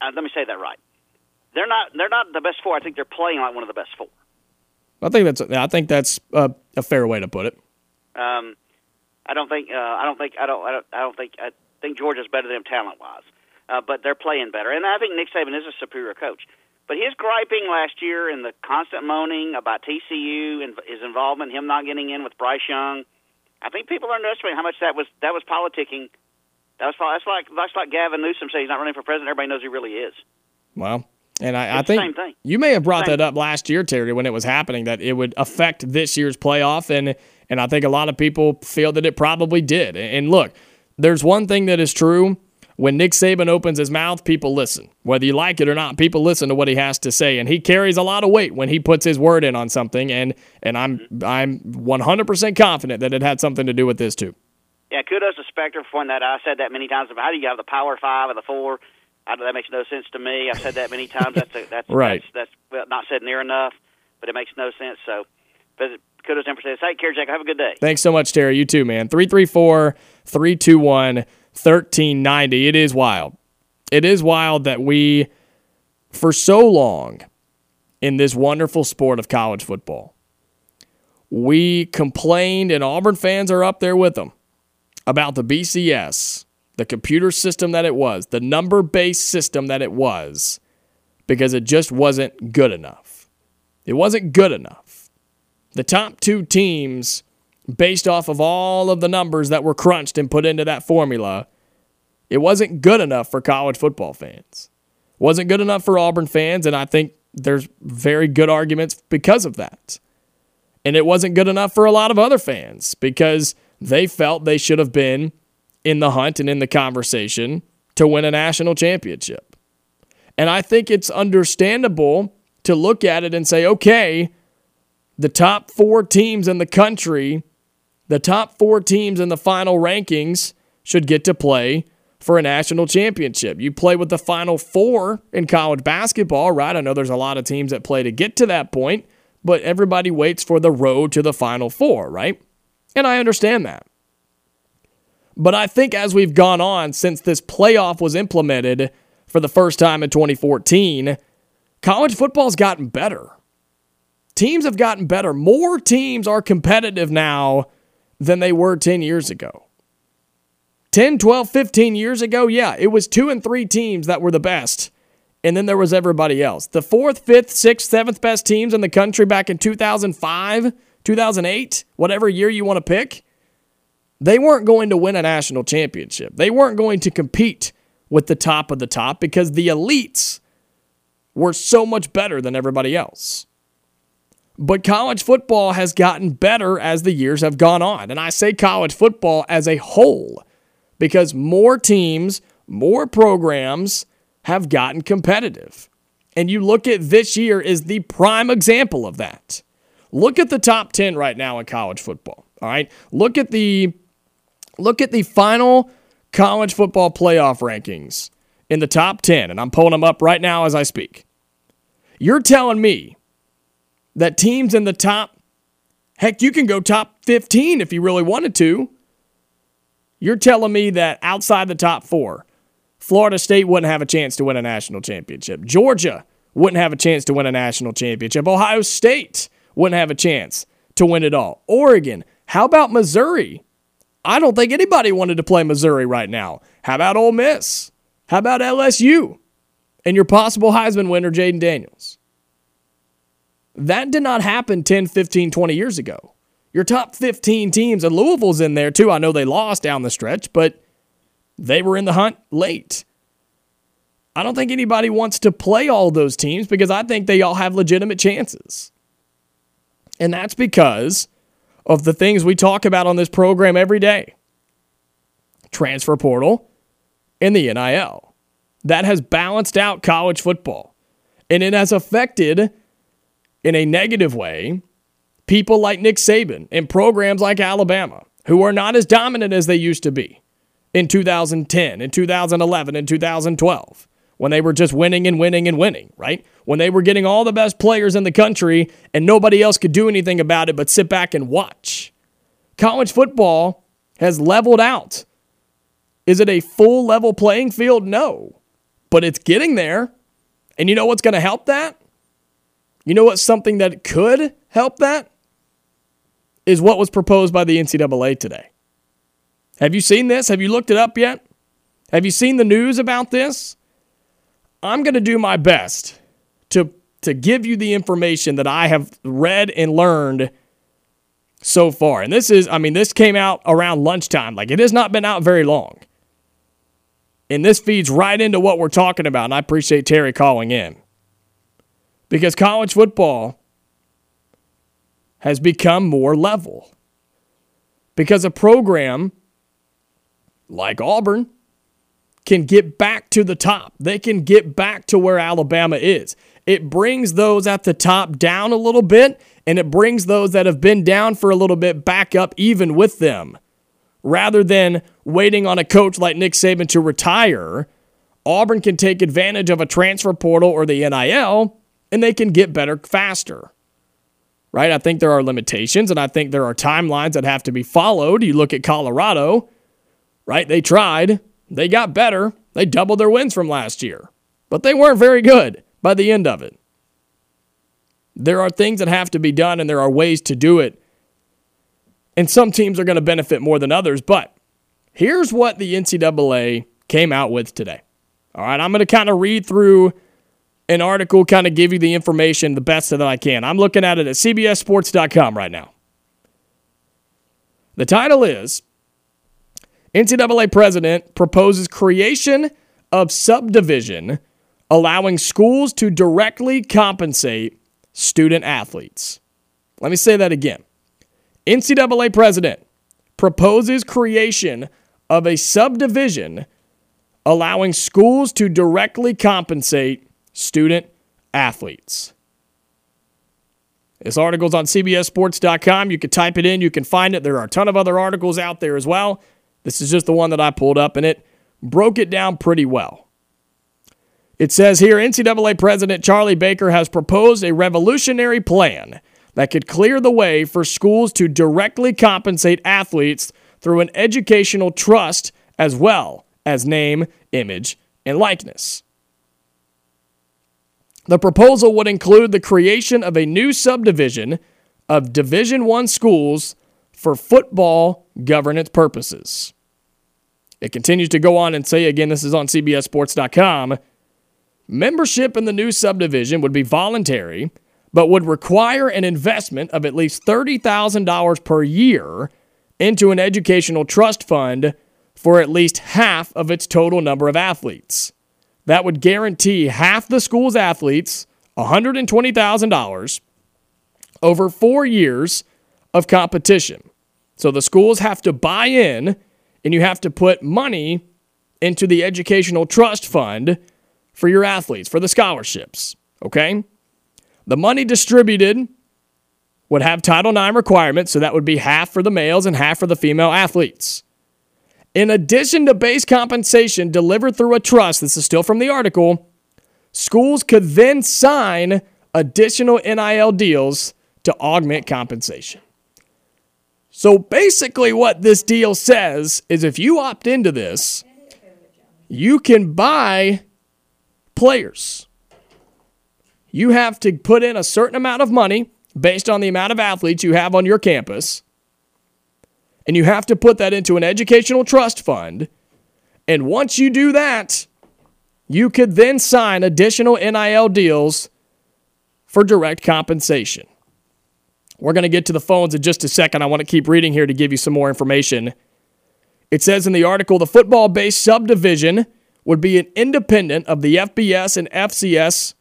Uh, let me say that right. They're not. They're not the best four. I think they're playing like one of the best four. I think that's. I think that's a, a fair way to put it. Um, I don't think. Uh, I don't think. I don't. I don't. I don't think. I think Georgia's better than them talent wise, uh, but they're playing better. And I think Nick Saban is a superior coach. But his griping last year and the constant moaning about TCU and his involvement, him not getting in with Bryce Young, I think people are underestimating how much that was that was politicking. That was that's like that's like Gavin Newsom saying he's not running for president. Everybody knows he really is. Well, and I, I think you may have brought that up last year, Terry, when it was happening, that it would affect this year's playoff, and and I think a lot of people feel that it probably did. And look, there's one thing that is true when Nick Saban opens his mouth, people listen. Whether you like it or not, people listen to what he has to say, and he carries a lot of weight when he puts his word in on something. And and I'm I'm 100% confident that it had something to do with this too. Yeah, kudos to Spectre for one that. I said that many times. How do you have the power five and the four? I, that makes no sense to me. I've said that many times. That's a, that's right. That's, that's not said near enough, but it makes no sense. So, but kudos to him for saying, Take care, Jack. Have a good day. Thanks so much, Terry. You too, man. 334 321 1390. It is wild. It is wild that we, for so long in this wonderful sport of college football, we complained, and Auburn fans are up there with them, about the BCS, the computer system that it was, the number based system that it was, because it just wasn't good enough. It wasn't good enough. The top two teams based off of all of the numbers that were crunched and put into that formula, it wasn't good enough for college football fans. Wasn't good enough for Auburn fans, and I think there's very good arguments because of that. And it wasn't good enough for a lot of other fans because they felt they should have been in the hunt and in the conversation to win a national championship. And I think it's understandable to look at it and say, okay, the top four teams in the country the top four teams in the final rankings should get to play for a national championship. You play with the final four in college basketball, right? I know there's a lot of teams that play to get to that point, but everybody waits for the road to the final four, right? And I understand that. But I think as we've gone on since this playoff was implemented for the first time in 2014, college football's gotten better. Teams have gotten better. More teams are competitive now than they were 10 years ago. 10, 12, 15 years ago, yeah, it was two and three teams that were the best. And then there was everybody else. The fourth, fifth, sixth, seventh best teams in the country back in 2005, 2008, whatever year you want to pick, they weren't going to win a national championship. They weren't going to compete with the top of the top because the elites were so much better than everybody else. But college football has gotten better as the years have gone on. And I say college football as a whole because more teams, more programs have gotten competitive. And you look at this year is the prime example of that. Look at the top 10 right now in college football. All right? Look at the look at the final college football playoff rankings in the top 10 and I'm pulling them up right now as I speak. You're telling me that teams in the top, heck, you can go top 15 if you really wanted to. You're telling me that outside the top four, Florida State wouldn't have a chance to win a national championship. Georgia wouldn't have a chance to win a national championship. Ohio State wouldn't have a chance to win it all. Oregon, how about Missouri? I don't think anybody wanted to play Missouri right now. How about Ole Miss? How about LSU? And your possible Heisman winner, Jayden Daniels. That did not happen 10, 15, 20 years ago. Your top 15 teams, and Louisville's in there too. I know they lost down the stretch, but they were in the hunt late. I don't think anybody wants to play all those teams because I think they all have legitimate chances. And that's because of the things we talk about on this program every day transfer portal and the NIL. that has balanced out college football. And it has affected, in a negative way, people like Nick Saban and programs like Alabama, who are not as dominant as they used to be in 2010, in 2011, in 2012, when they were just winning and winning and winning, right? When they were getting all the best players in the country and nobody else could do anything about it but sit back and watch. College football has leveled out. Is it a full level playing field? No, but it's getting there. And you know what's going to help that? You know what? something that could help that? Is what was proposed by the NCAA today. Have you seen this? Have you looked it up yet? Have you seen the news about this? I'm going to do my best to, to give you the information that I have read and learned so far. And this is, I mean, this came out around lunchtime. Like it has not been out very long. And this feeds right into what we're talking about. And I appreciate Terry calling in. Because college football has become more level. Because a program like Auburn can get back to the top, they can get back to where Alabama is. It brings those at the top down a little bit, and it brings those that have been down for a little bit back up even with them. Rather than waiting on a coach like Nick Saban to retire, Auburn can take advantage of a transfer portal or the NIL and they can get better faster. Right? I think there are limitations and I think there are timelines that have to be followed. You look at Colorado, right? They tried, they got better, they doubled their wins from last year, but they weren't very good by the end of it. There are things that have to be done and there are ways to do it. And some teams are going to benefit more than others, but here's what the NCAA came out with today. All right, I'm going to kind of read through an article, kind of give you the information the best that I can. I'm looking at it at CBSSports.com right now. The title is NCAA president proposes creation of subdivision allowing schools to directly compensate student athletes. Let me say that again. NCAA president proposes creation of a subdivision allowing schools to directly compensate student athletes. This article's on CBSSports.com. You can type it in, you can find it. There are a ton of other articles out there as well. This is just the one that I pulled up, and it broke it down pretty well. It says here NCAA President Charlie Baker has proposed a revolutionary plan that could clear the way for schools to directly compensate athletes through an educational trust as well as name, image, and likeness. The proposal would include the creation of a new subdivision of Division 1 schools for football governance purposes. It continues to go on and say again this is on cbssports.com. Membership in the new subdivision would be voluntary but would require an investment of at least $30,000 per year into an educational trust fund for at least half of its total number of athletes. That would guarantee half the school's athletes $120,000 over four years of competition. So the schools have to buy in and you have to put money into the educational trust fund for your athletes, for the scholarships. Okay? The money distributed would have Title IX requirements, so that would be half for the males and half for the female athletes. In addition to base compensation delivered through a trust, this is still from the article, schools could then sign additional NIL deals to augment compensation. So basically, what this deal says is if you opt into this, you can buy players. You have to put in a certain amount of money based on the amount of athletes you have on your campus and you have to put that into an educational trust fund. And once you do that, you could then sign additional NIL deals for direct compensation. We're going to get to the phones in just a second. I want to keep reading here to give you some more information. It says in the article the football based subdivision would be an independent of the FBS and FCS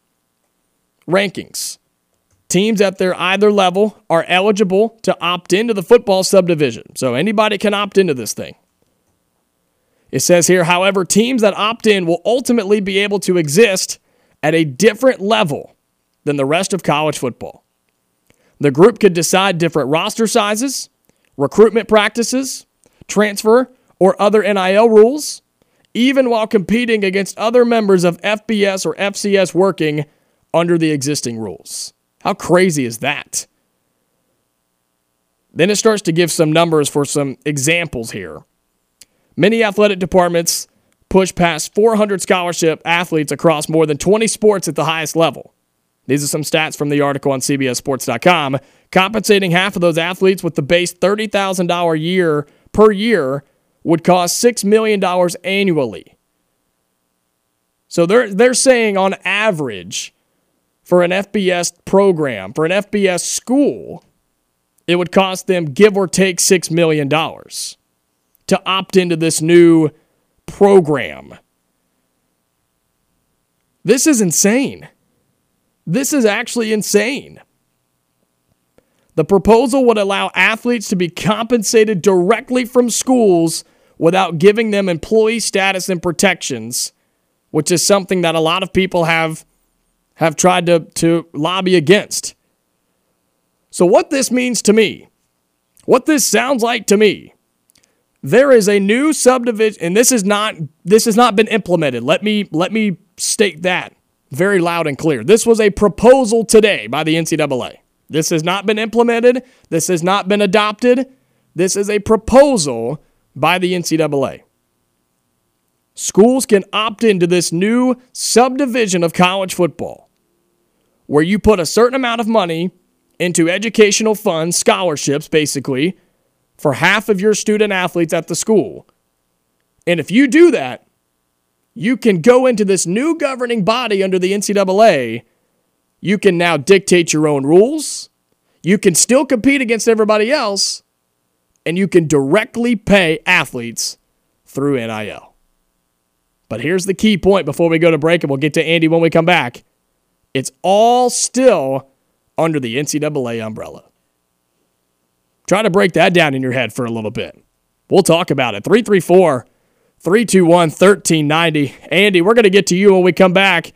rankings. Teams at their either level are eligible to opt into the football subdivision. So anybody can opt into this thing. It says here, however, teams that opt in will ultimately be able to exist at a different level than the rest of college football. The group could decide different roster sizes, recruitment practices, transfer, or other NIL rules, even while competing against other members of FBS or FCS working under the existing rules. How crazy is that? Then it starts to give some numbers for some examples here. Many athletic departments push past 400 scholarship athletes across more than 20 sports at the highest level. These are some stats from the article on CBSSports.com. Compensating half of those athletes with the base $30,000 year per year would cost $6 million annually. So they're, they're saying on average for an FBS program, for an FBS school, it would cost them give or take $6 million to opt into this new program. This is insane. This is actually insane. The proposal would allow athletes to be compensated directly from schools without giving them employee status and protections, which is something that a lot of people have have tried to, to lobby against. So what this means to me, what this sounds like to me, there is a new subdivision and this is not this has not been implemented. Let me let me state that very loud and clear. This was a proposal today by the NCAA. This has not been implemented. This has not been adopted. This is a proposal by the NCAA. Schools can opt into this new subdivision of college football where you put a certain amount of money into educational funds, scholarships, basically, for half of your student athletes at the school. And if you do that, you can go into this new governing body under the NCAA. You can now dictate your own rules. You can still compete against everybody else. And you can directly pay athletes through NIL. But here's the key point before we go to break, and we'll get to Andy when we come back. It's all still under the NCAA umbrella. Try to break that down in your head for a little bit. We'll talk about it. 334 321 1390. Andy, we're going to get to you when we come back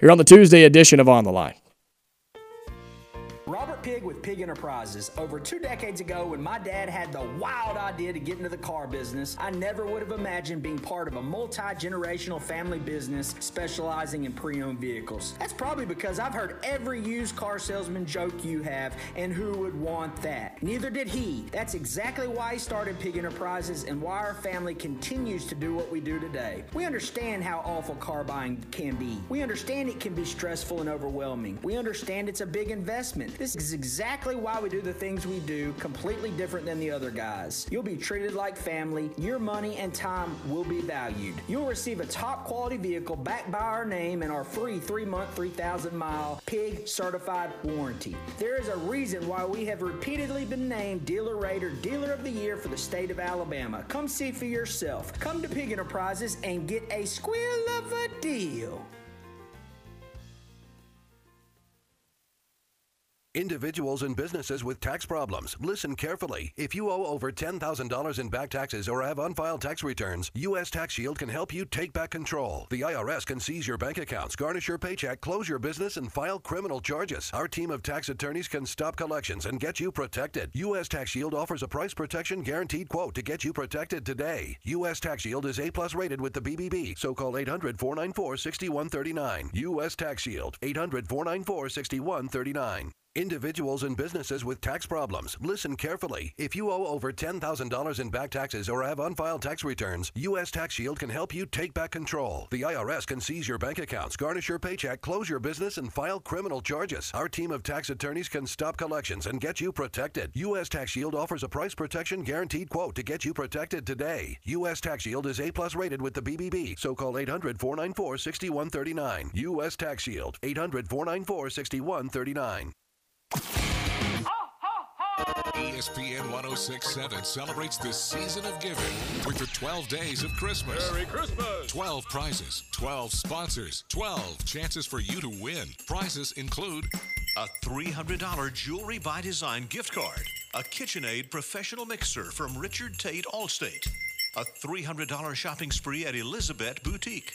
here on the Tuesday edition of On the Line. Pig with Pig Enterprises. Over two decades ago, when my dad had the wild idea to get into the car business, I never would have imagined being part of a multi generational family business specializing in pre owned vehicles. That's probably because I've heard every used car salesman joke you have, and who would want that? Neither did he. That's exactly why he started Pig Enterprises and why our family continues to do what we do today. We understand how awful car buying can be. We understand it can be stressful and overwhelming. We understand it's a big investment. This is exactly why we do the things we do, completely different than the other guys. You'll be treated like family. Your money and time will be valued. You'll receive a top quality vehicle backed by our name and our free three month, 3,000 mile PIG certified warranty. There is a reason why we have repeatedly been named DealerRater Dealer of the Year for the state of Alabama. Come see for yourself. Come to Pig Enterprises and get a squeal of a deal. Individuals and businesses with tax problems. Listen carefully. If you owe over $10,000 in back taxes or have unfiled tax returns, U.S. Tax Shield can help you take back control. The IRS can seize your bank accounts, garnish your paycheck, close your business, and file criminal charges. Our team of tax attorneys can stop collections and get you protected. U.S. Tax Shield offers a price protection guaranteed quote to get you protected today. U.S. Tax Shield is A plus rated with the BBB, so call 800 494 6139. U.S. Tax Shield, 800 494 6139. Individuals and businesses with tax problems. Listen carefully. If you owe over $10,000 in back taxes or have unfiled tax returns, U.S. Tax Shield can help you take back control. The IRS can seize your bank accounts, garnish your paycheck, close your business, and file criminal charges. Our team of tax attorneys can stop collections and get you protected. U.S. Tax Shield offers a price protection guaranteed quote to get you protected today. U.S. Tax Shield is A plus rated with the BBB, so call 800 494 6139. U.S. Tax Shield, 800 494 6139. ESPN 1067 celebrates the season of giving with the 12 days of Christmas. Merry Christmas! 12 prizes, 12 sponsors, 12 chances for you to win. Prizes include a $300 Jewelry by Design gift card, a KitchenAid professional mixer from Richard Tate Allstate, a $300 shopping spree at Elizabeth Boutique,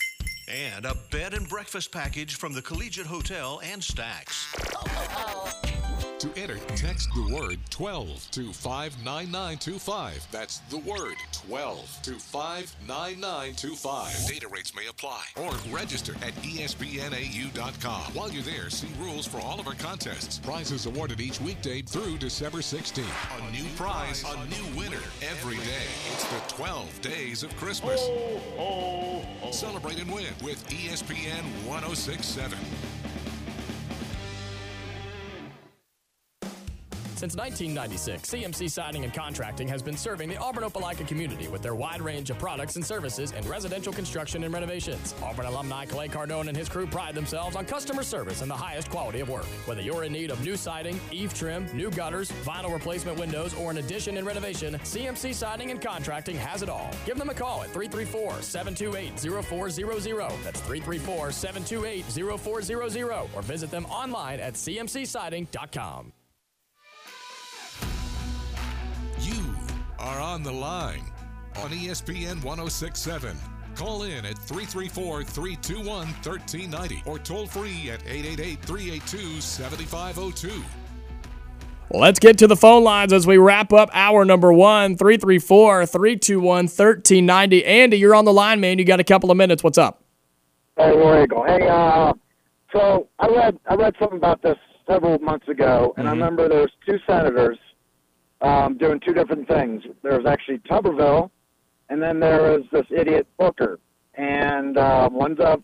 and a bed and breakfast package from the Collegiate Hotel and Stacks. Oh, oh, To enter, text the word 12 to 59925. That's the word 12 to 59925. Data rates may apply. Or register at espnau.com. While you're there, see rules for all of our contests. Prizes awarded each weekday through December 16th. A new prize, a new winner every day. It's the 12 days of Christmas. Celebrate and win with ESPN 1067. Since 1996, CMC Siding and Contracting has been serving the Auburn Opelika community with their wide range of products and services in residential construction and renovations. Auburn alumni Clay Cardone and his crew pride themselves on customer service and the highest quality of work. Whether you're in need of new siding, eave trim, new gutters, vinyl replacement windows, or an addition and renovation, CMC Siding and Contracting has it all. Give them a call at 334 728 0400. That's 334 728 0400. Or visit them online at cmcsiding.com. You are on the line on ESPN 1067. Call in at 334 321 1390 or toll free at 888 382 7502. Let's get to the phone lines as we wrap up hour number one 334 321 1390. Andy, you're on the line, man. You got a couple of minutes. What's up? Hey, War Eagle. Hey, uh, so I read I read something about this several months ago, and I remember there was two senators um, doing two different things. There was actually Tuberville, and then there was this idiot Booker, and uh, one's a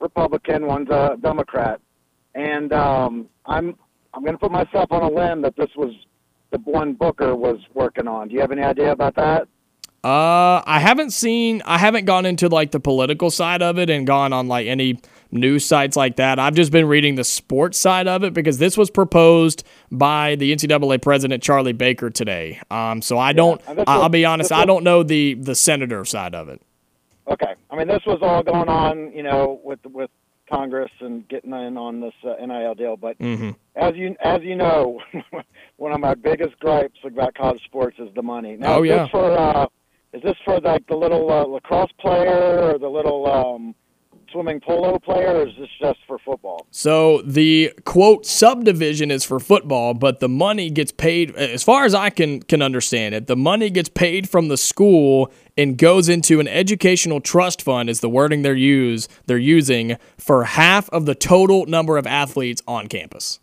Republican, one's a Democrat, and um, I'm I'm going to put myself on a limb that this was the one Booker was working on. Do you have any idea about that? Uh, I haven't seen, I haven't gone into like the political side of it and gone on like any news sites like that. I've just been reading the sports side of it because this was proposed by the NCAA president Charlie Baker today. Um, so I don't, this I'll be honest, I don't know the the senator side of it. Okay. I mean, this was all going on, you know, with with Congress and getting in on this uh, NIL deal. But Mm-hmm. as you as you know, one of my biggest gripes about college sports is the money. Now, Oh, is yeah. This for uh, is this for like the little uh, lacrosse player or the little um, swimming polo player, or is this just for football? So the quote subdivision is for football, but the money gets paid as far as I can can understand it. The money gets paid from the school and goes into an educational trust fund is the wording they're use they're using for half of the total number of athletes on campus.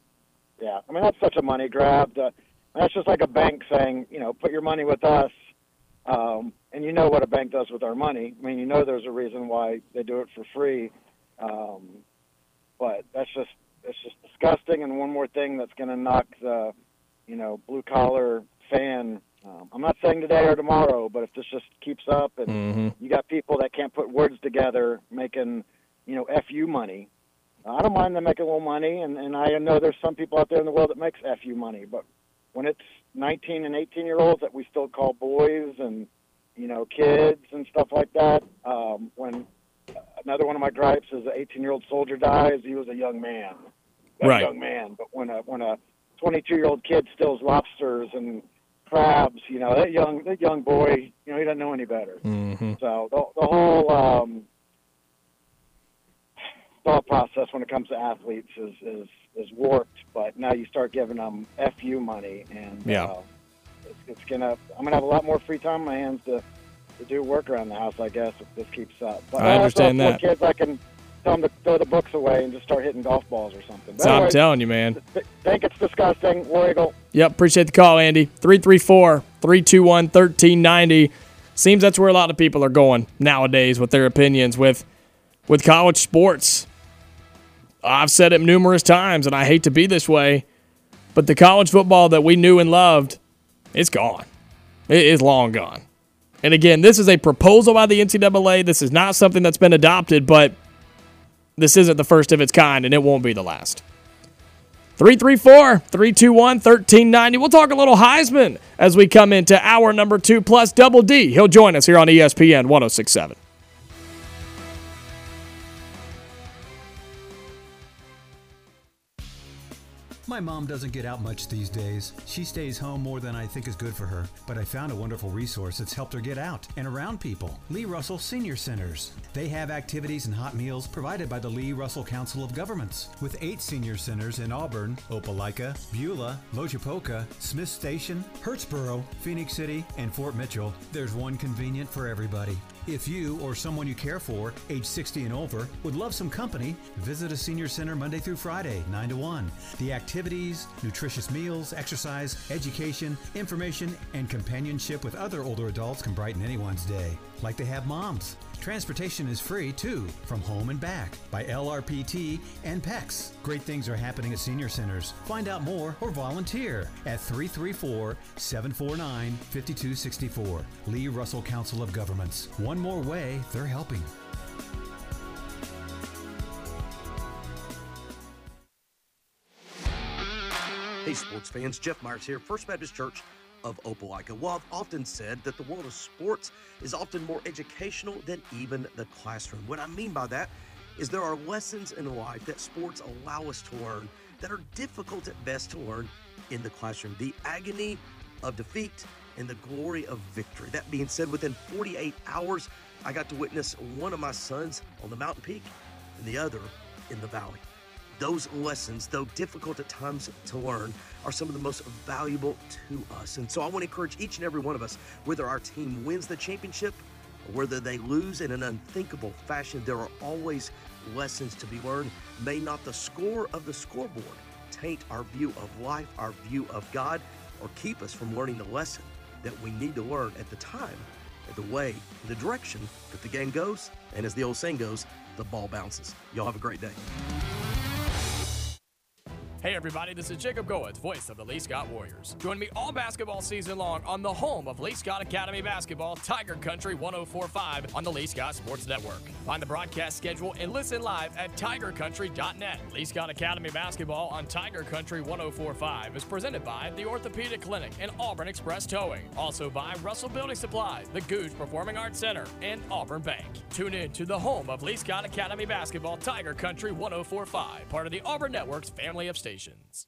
Yeah, I mean that's such a money grab. That's just like a bank saying, you know, put your money with us. Um, and you know what a bank does with our money. I mean, you know there's a reason why they do it for free. Um, but that's just it's just disgusting. And one more thing that's going to knock the, you know, blue collar fan. Um, I'm not saying today or tomorrow, but if this just keeps up and Mhm. you got people that can't put words together making, you know, fu money. I don't mind them making a little money, and, and I know there's some people out there in the world that makes fu money, but when it's 19 and 18 year olds that we still call boys and you know kids and stuff like that, um, when another one of my gripes is an 18 year old soldier dies, he was a young man, a Right. young man, but when a when a 22 year old kid steals lobsters and crabs, you know that young that young boy, you know he doesn't know any better. Mm-hmm. So the, the whole um, thought process when it comes to athletes is, is is warped. But now you start giving them fu money, and Yeah. uh, it's, it's gonna. I'm gonna have a lot more free time on my hands to to do work around the house. I guess if this keeps up. But I understand also that. Kids, I can tell them to throw the books away and just start hitting golf balls or something. But So I'm telling you, man. th- think it's disgusting. War Eagle. Yep, appreciate the call, Andy. 334 321 1390. Seems that's where a lot of people are going nowadays with their opinions with with college sports. I've said it numerous times, and I hate to be this way, but the college football that we knew and loved, it's gone. It is long gone. And again, this is a proposal by the NCAA. This is not something that's been adopted, but this isn't the first of its kind, and it won't be the last. 334 321 1390. We'll talk a little Heisman as we come into hour number two plus Double D. He'll join us here on ESPN 1067. My mom doesn't get out much these days. She stays home more than I think is good for her, but I found a wonderful resource that's helped her get out and around people. Lee Russell Senior Centers. They have activities and hot meals provided by the Lee Russell Council of Governments. With eight senior centers in Auburn, Opelika, Beulah, Loachapoka, Smith Station, Hurtsboro, Phenix City, and Fort Mitchell, there's one convenient for everybody. If you or someone you care for, age 60 and over, would love some company, visit a senior center Monday through Friday, 9 to 1. The activities, nutritious meals, exercise, education, information, and companionship with other older adults can brighten anyone's day. Like they have moms. Transportation is free too, from home and back, by LRPT and PEX. Great things are happening at senior centers. Find out more or volunteer at 334 749 5264. Lee Russell Council of Governments. One more way they're helping. Hey, sports fans, Jeff Myers here, First Baptist Church of I've often said that the world of sports is often more educational than even the classroom. What I mean by that is there are lessons in life that sports allow us to learn that are difficult at best to learn in the classroom. The agony of defeat and the glory of victory. That being said, within 48 hours, I got to witness one of my sons on the mountain peak and the other in the valley. Those lessons, though difficult at times to learn, are some of the most valuable to us. And so I want to encourage each and every one of us, whether our team wins the championship or whether they lose in an unthinkable fashion, there are always lessons to be learned. May not the score of the scoreboard taint our view of life, our view of God, or keep us from learning the lesson that we need to learn at the time, at the way, the direction that the game goes, and as the old saying goes, the ball bounces. Y'all have a great day. Hey everybody, this is Jacob Goins, voice of the Lee Scott Warriors. Join me all basketball season long on the home of Lee Scott Academy basketball, Tiger Country 1045 on the Lee Scott Sports Network. Find the broadcast schedule and listen live at tigercountry.net. Lee Scott Academy basketball on Tiger Country 1045 is presented by the Orthopedic Clinic and Auburn Express Towing. Also by Russell Building Supplies, the Goose Performing Arts Center, and Auburn Bank. Tune in to the home of Lee Scott Academy basketball, Tiger Country 1045, part of the Auburn Network's family of stations conversations.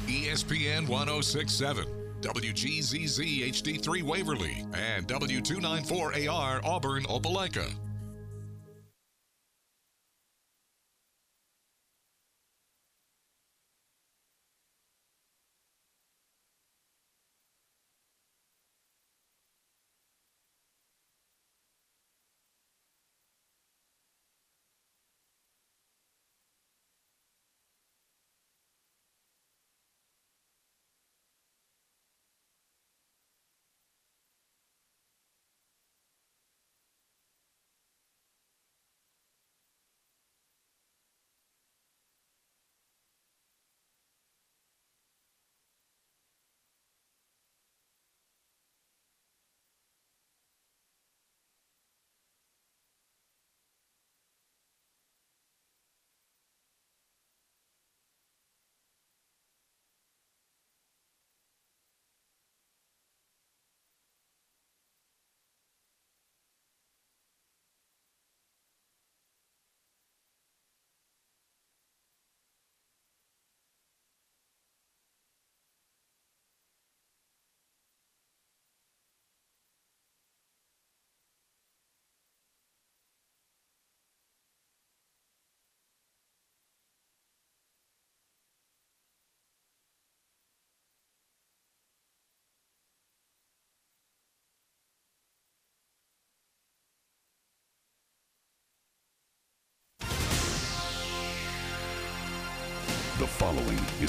ESPN 1067, WGZZ HD3 Waverly, and W294AR Auburn Opelika.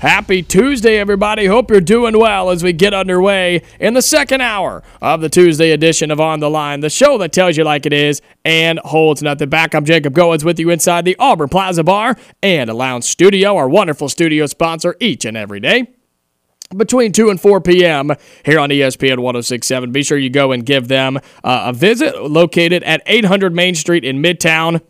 Happy Tuesday, everybody. Hope you're doing well as we get underway in the second hour of the Tuesday edition of On the Line, the show that tells you like it is and holds nothing back. I'm Jacob Goins with you inside the Auburn Plaza Bar and a lounge studio, our wonderful studio sponsor each and every day between 2 and 4 p.m. here on ESPN 1067. Be sure you go and give them uh, a visit located at 800 Main Street in Midtown.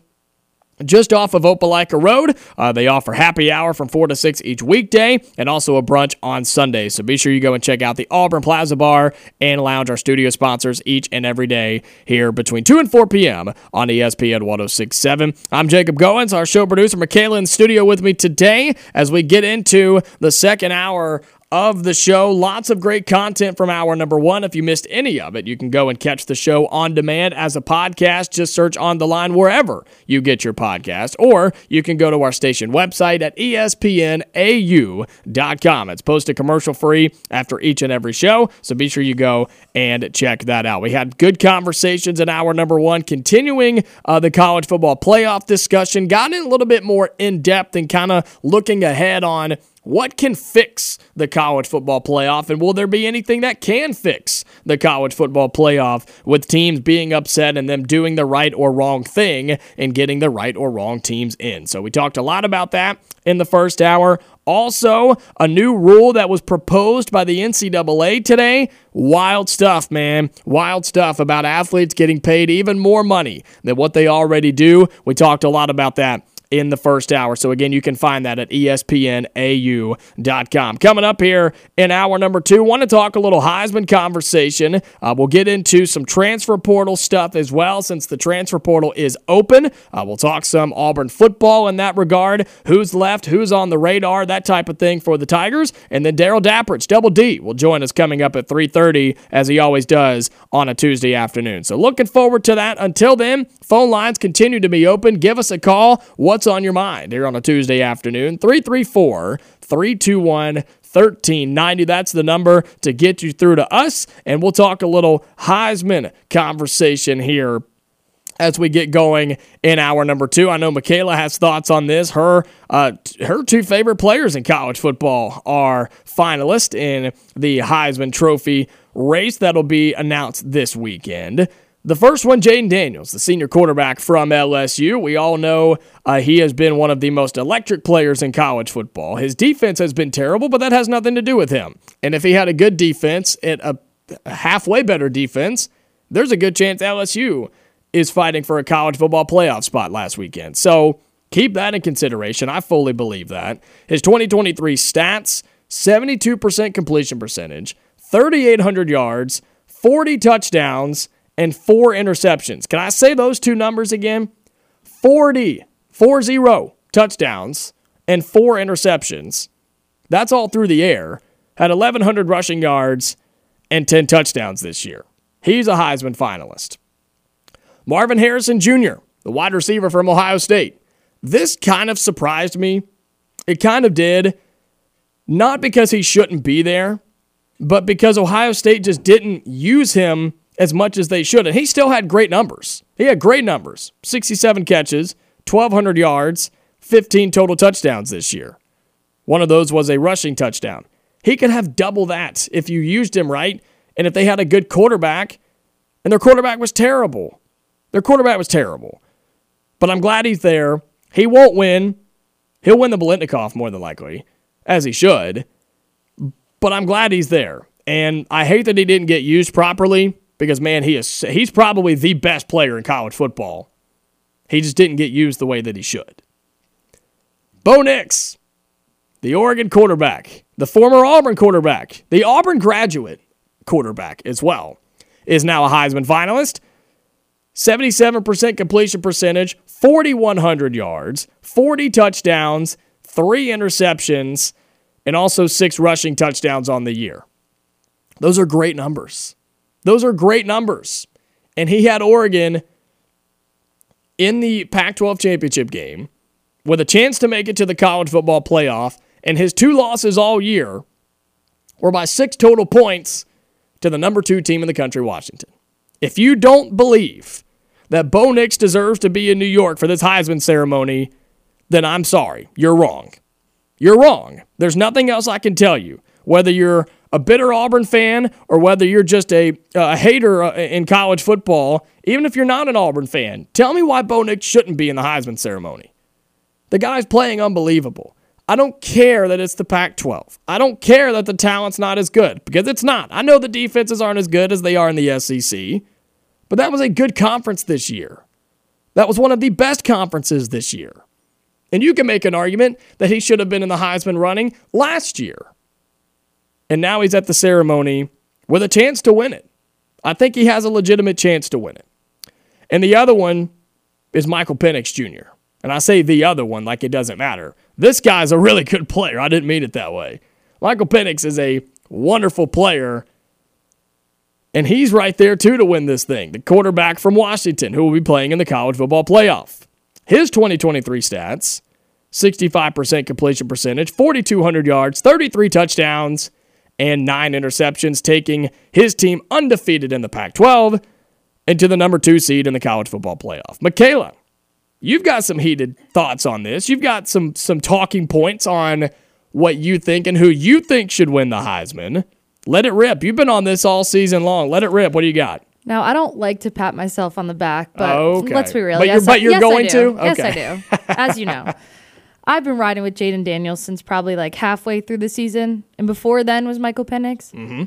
Just off of Opelika Road, uh, they offer happy hour from 4 to 6 each weekday and also a brunch on Sundays. So be sure you go and check out the Auburn Plaza Bar and Lounge, our studio sponsors, each and every day here between 2 and 4 p.m. on ESPN 1067. I'm Jacob Goins, our show producer, Michaela in studio with me today as we get into the second hour of the show. Lots of great content from hour number one. If you missed any of it, you can go and catch the show on demand as a podcast. Just search on the line wherever you get your podcast, or you can go to our station website at espnau.com. It's posted commercial free after each and every show, so be sure you go and check that out. We had good conversations in hour number one, continuing uh, the college football playoff discussion, got in a little bit more in depth and kind of looking ahead on what can fix the college football playoff, and will there be anything that can fix the college football playoff with teams being upset and them doing the right or wrong thing and getting the right or wrong teams in? So, we talked a lot about that in the first hour. Also, a new rule that was proposed by the NCAA today. Wild stuff, man. Wild stuff about athletes getting paid even more money than what they already do. We talked a lot about that in the first hour. So, again, you can find that at espnau.com. Coming up here in hour number two, want to talk a little Heisman conversation. Uh, we'll get into some transfer portal stuff as well since the transfer portal is open. Uh, we'll talk some Auburn football in that regard. Who's left, who's on the radar, that type of thing for the Tigers. And then Darrell Dapperich, Double D, will join us coming up at 3.30 as he always does on a Tuesday afternoon. So, looking forward to that. Until then, phone lines continue to be open. Give us a call. What's on your mind here on a Tuesday afternoon? 334 321 1390. That's the number to get you through to us. And we'll talk a little Heisman conversation here as we get going in hour number two. I know Michaela has thoughts on this. Her uh, her two favorite players in college football are finalists in the Heisman Trophy race that'll be announced this weekend. The first one, Jayden Daniels, the senior quarterback from LSU. We all know uh, he has been one of the most electric players in college football. His defense has been terrible, but that has nothing to do with him. And if he had a good defense a halfway better defense, there's a good chance LSU is fighting for a college football playoff spot last weekend. So keep that in consideration. I fully believe that. His 2023 stats 72% completion percentage, 3,800 yards, 40 touchdowns, and four interceptions. Can I say those two numbers again? 40, 4-0 touchdowns and four interceptions. That's all through the air. Had 1,100 rushing yards and 10 touchdowns this year. He's a Heisman finalist. Marvin Harrison Jr., the wide receiver from Ohio State. This kind of surprised me. It kind of did. Not because he shouldn't be there, but because Ohio State just didn't use him as much as they should. And he still had great numbers. He had great numbers 67 catches, 1,200 yards, 15 total touchdowns this year. One of those was a rushing touchdown. He could have double that if you used him right and if they had a good quarterback, and their quarterback was terrible. Their quarterback was terrible. But I'm glad he's there. He won't win. He'll win the Biletnikoff more than likely, as he should. But I'm glad he's there. And I hate that he didn't get used properly because man, he is he's probably the best player in college football. He just didn't get used the way that he should. Bo Nix, the Oregon quarterback, the former Auburn quarterback, the Auburn graduate quarterback as well, is now a Heisman finalist. 77% completion percentage, 4,100 yards, 40 touchdowns, three interceptions, and also six rushing touchdowns on the year. Those are great numbers. Those are great numbers. And he had Oregon in the Pac 12 championship game with a chance to make it to the college football playoff. And his two losses all year were by six total points to the number two team in the country, Washington. If you don't believe that Bo Nix deserves to be in New York for this Heisman ceremony, then I'm sorry. You're wrong. You're wrong. There's nothing else I can tell you. Whether you're a bitter Auburn fan or whether you're just a, a hater uh, in college football, even if you're not an Auburn fan, tell me why Bo Nix shouldn't be in the Heisman ceremony. The guy's playing unbelievable. I don't care that it's the Pac 12. I don't care that the talent's not as good because it's not. I know the defenses aren't as good as they are in the SEC, but that was a good conference this year. That was one of the best conferences this year. And you can make an argument that he should have been in the Heisman running last year. And now he's at the ceremony with a chance to win it. I think he has a legitimate chance to win it. And the other one is Michael Penix Jr. And I say the other one like it doesn't matter. This guy's a really good player. I didn't mean it that way. Michael Penix is a wonderful player. And he's right there too to win this thing. The quarterback from Washington who will be playing in the college football playoff. His 2023 stats 65% completion percentage, 4,200 yards, 33 touchdowns, and nine interceptions, taking his team undefeated in the Pac 12 into the number two seed in the college football playoff. Michaela, you've got some heated thoughts on this. You've got some some talking points on what you think and who you think should win the Heisman. Let it rip. You've been on this all season long. Let it rip. What do you got? Now, I don't like to pat myself on the back, but Okay. let's be real. But you're- but I- you're yes, going to? Yes, I do. As you know, I've been riding with Jayden Daniels since probably like halfway through the season, and before then was Michael Penix. Mm-hmm.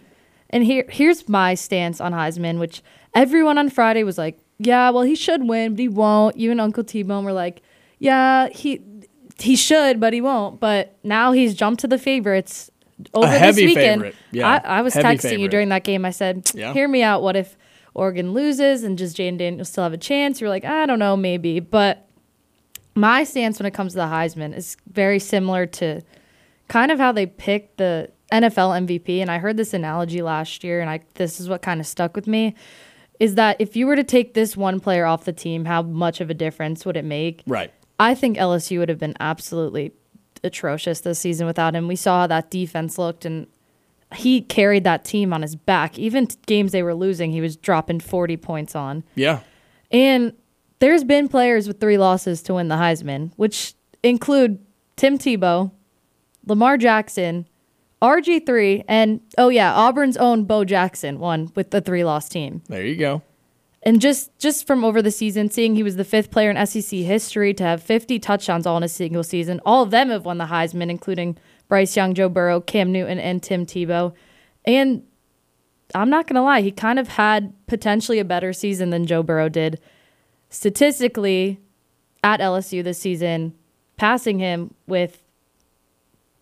And here, here's my stance on Heisman, which everyone on Friday was like, "Yeah, well, he should win, but he won't." You and Uncle T-Bone were like, "Yeah, he he should, but he won't." But now he's jumped to the favorites over this heavy weekend. favorite. Yeah, I, I was heavy texting you during that game. I said, Yeah. "Hear me out. What if Oregon loses and just Jayden Daniels still have a chance?" You're like, "I don't know, maybe." But my stance when it comes to the Heisman is very similar to kind of how they picked the NFL MVP. And I heard this analogy last year, and I this is what kind of stuck with me. Is that if you were to take this one player off the team, how much of a difference would it make? Right. I think LSU would have been absolutely atrocious this season without him. We saw how that defense looked, and he carried that team on his back. Even games they were losing, he was dropping 40 points on. Yeah. And there's been players with three losses to win the Heisman, which include Tim Tebow, Lamar Jackson, RG3, and oh yeah, Auburn's own Bo Jackson won with the three loss team. There you go. And just just from over the season, seeing he was the fifth player in SEC history to have 50 touchdowns all in a single season. All of them have won the Heisman, including Bryce Young, Joe Burrow, Cam Newton, and Tim Tebow. And I'm not gonna lie, he kind of had potentially a better season than Joe Burrow did. Statistically, at LSU this season, passing him with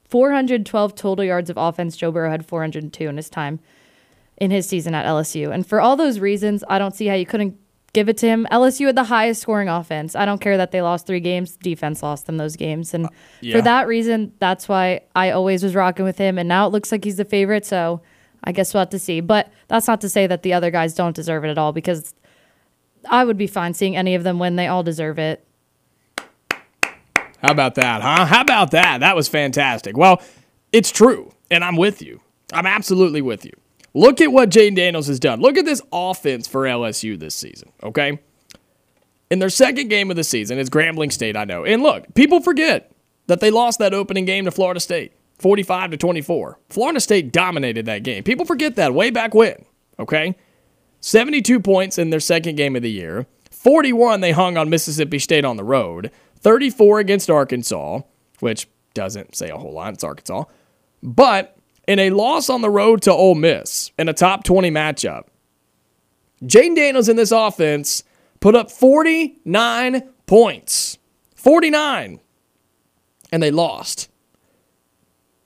412 total yards of offense. Joe Burrow had 402 in his time in his season at LSU. And for all those reasons, I don't see how you couldn't give it to him. LSU had the highest scoring offense. I don't care that they lost three games, defense lost them those games. And uh, yeah. for that reason, that's why I always was rocking with him. And now it looks like he's the favorite. So I guess we'll have to see. But that's not to say that the other guys don't deserve it at all because I would be fine seeing any of them win. They all deserve it. How about that, huh? How about that? That was fantastic. Well, it's true, and I'm with you. I'm absolutely with you. Look at what Jayden Daniels has done. Look at this offense for LSU this season, okay? In their second game of the season, it's Grambling State, I know. And look, people forget that they lost that opening game to Florida State, 45 to 24. Florida State dominated that game. People forget that way back when, okay? 72 points in their second game of the year. 41 they hung on Mississippi State on the road. 34 against Arkansas, which doesn't say a whole lot. It's Arkansas. But in a loss on the road to Ole Miss in a top 20 matchup, Jayden Daniels in this offense put up 49 points. 49. And they lost.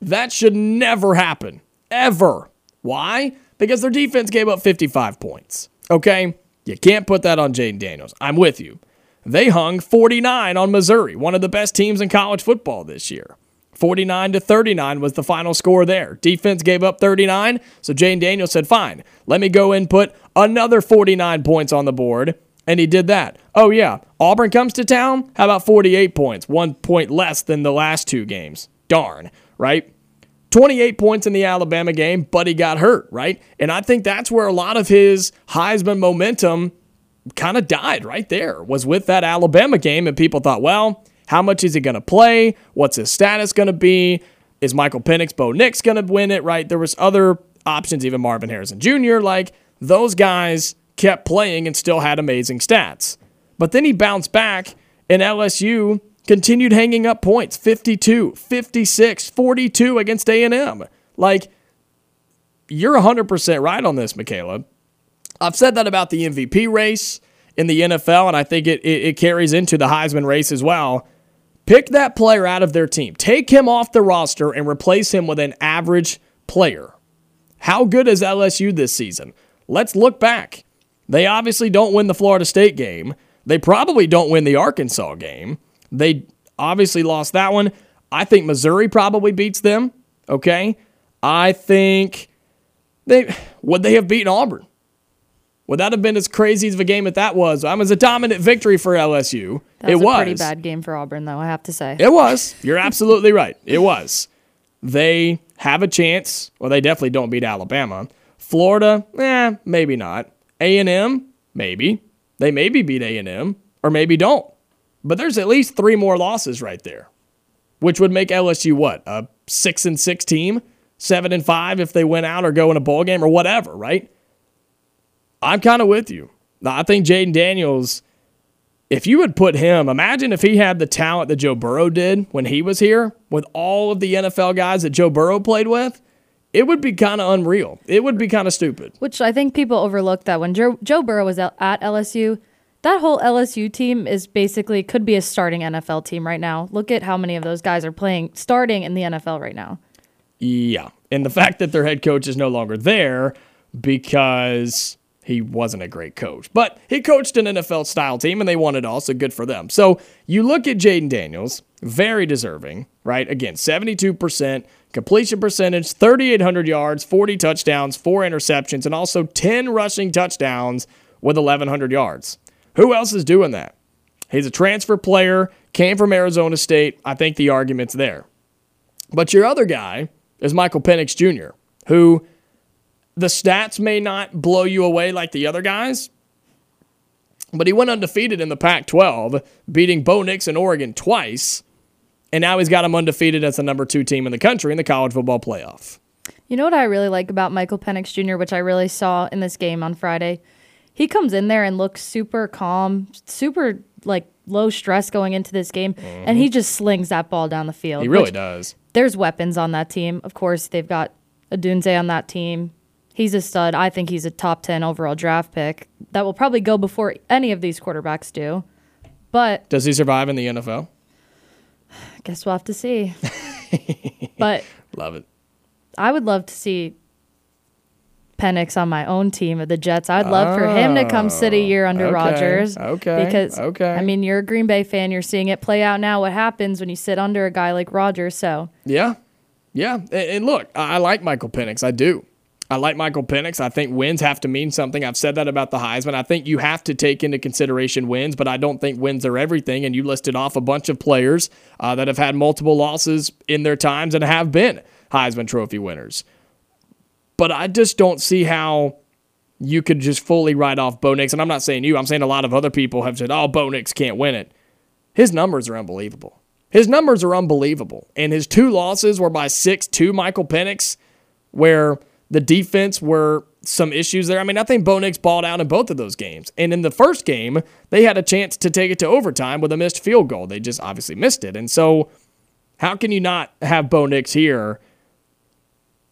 That should never happen. Ever. Why? Because their defense gave up 55 points. Okay? You can't put that on Jayden Daniels. I'm with you. They hung 49 on Missouri, one of the best teams in college football this year. 49 to 39 was the final score there. Defense gave up 39, so Jayden Daniels said, "Fine, let me go and put another 49 points on the board." And he did that. Oh yeah, Auburn comes to town. How about 48 points? 1 point less than the last two games. Darn, right? 28 points in the Alabama game, but he got hurt, right? And I think that's where a lot of his Heisman momentum kind of died right there, was with that Alabama game. And people thought, well, how much is he going to play? What's his status going to be? Is Michael Penix, Bo Nix going to win it, right? There was other options, even Marvin Harrison Jr. Like those guys kept playing and still had amazing stats. But then he bounced back, and LSU continued hanging up points 52 56 42 against a&m like you're 100% right on this michaela. I've said that about the mvp race in the nfl and i think it, it, it carries into the heisman race as well. Pick that player out of their team. Take him off the roster and replace him with an average player. How good is lsu this season? Let's look back. They obviously don't win the florida state game. They probably don't win the arkansas game they obviously lost that one. I think Missouri probably beats them. Okay. I think they would they have beaten Auburn. Would that have been as crazy of a game as that was? That was a dominant victory for LSU. That it was a was pretty bad game for Auburn, though. I have to say. It was. You're absolutely right. It was. They have a chance. Well, they definitely don't beat Alabama. Florida, eh, maybe not. A and M, maybe. They maybe beat A and M, or maybe don't. But there's at least three more losses right there, which would make LSU what a six and six team, seven and five if they win out or go in a bowl game or whatever. Right? I'm kind of with you. I think Jayden Daniels. If you would put him, imagine if he had the talent that Joe Burrow did when he was here, with all of the NFL guys that Joe Burrow played with, it would be kind of unreal. It would be kind of stupid. Which I think people overlook that when Joe, Joe Burrow was at LSU, that whole LSU team is basically could be a starting NFL team right now. Look at how many of those guys are playing starting in the NFL right now. Yeah. And the fact that their head coach is no longer there because he wasn't a great coach. But he coached an NFL style team and they won it all, so good for them. So you look at Jayden Daniels, very deserving, right? Again, 72% completion percentage, 3,800 yards, 40 touchdowns, four interceptions, and also 10 rushing touchdowns with 1,100 yards. Who else is doing that? He's a transfer player, came from Arizona State. I think the argument's there. But your other guy is Michael Penix Jr., who the stats may not blow you away like the other guys, but he went undefeated in the Pac 12, beating Bo Nix in Oregon twice. And now he's got him undefeated as the number two team in the country in the college football playoff. You know what I really like about Michael Penix Jr., which I really saw in this game on Friday? He comes in there and looks super calm, super like low stress going into this game, mm-hmm. and he just slings that ball down the field. He really does. There's weapons on that team. Of course, they've got Odunze on that team. He's a stud. I think he's a top 10 overall draft pick that will probably go before any of these quarterbacks do. But does he survive in the NFL? I guess we'll have to see. but love it. I would love to see Penix on my own team of the Jets. I'd love oh, for him to come sit a oh, year under okay, Rodgers. Okay. Because okay. I mean, you're a Green Bay fan. You're seeing it play out now. What happens when you sit under a guy like Rodgers? So yeah, yeah. And, and look, I like Michael Penix. I do. I like Michael Penix. I think wins have to mean something. I've said that about the Heisman. I think you have to take into consideration wins, but I don't think wins are everything. And you listed off a bunch of players uh, that have had multiple losses in their times and have been Heisman Trophy winners. But I just don't see how you could just fully write off Bo Nix. And I'm not saying you, I'm saying a lot of other people have said, oh, Bo Nix can't win it. His numbers are unbelievable. His numbers are unbelievable. And his two losses were by 6 2 Michael Penix, where the defense were some issues there. I mean, I think Bo Nix balled out in both of those games. And in the first game, they had a chance to take it to overtime with a missed field goal. They just obviously missed it. And so, how can you not have Bo Nix here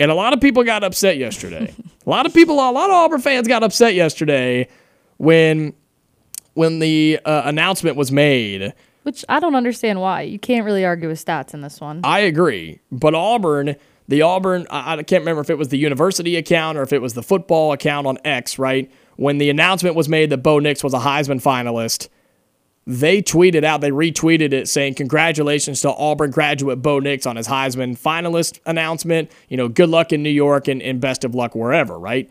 and a lot of people got upset yesterday. a lot of people, a lot of Auburn fans got upset yesterday when when the uh, announcement was made. Which I don't understand why. You can't really argue with stats in this one. I agree, but Auburn, the Auburn, I, I can't remember if it was the university account or if it was the football account on X. Right when the announcement was made that Bo Nix was a Heisman finalist, they tweeted out, they retweeted it saying, Congratulations to Auburn graduate Bo Nix on his Heisman finalist announcement. You know, good luck in New York and, and best of luck wherever, right?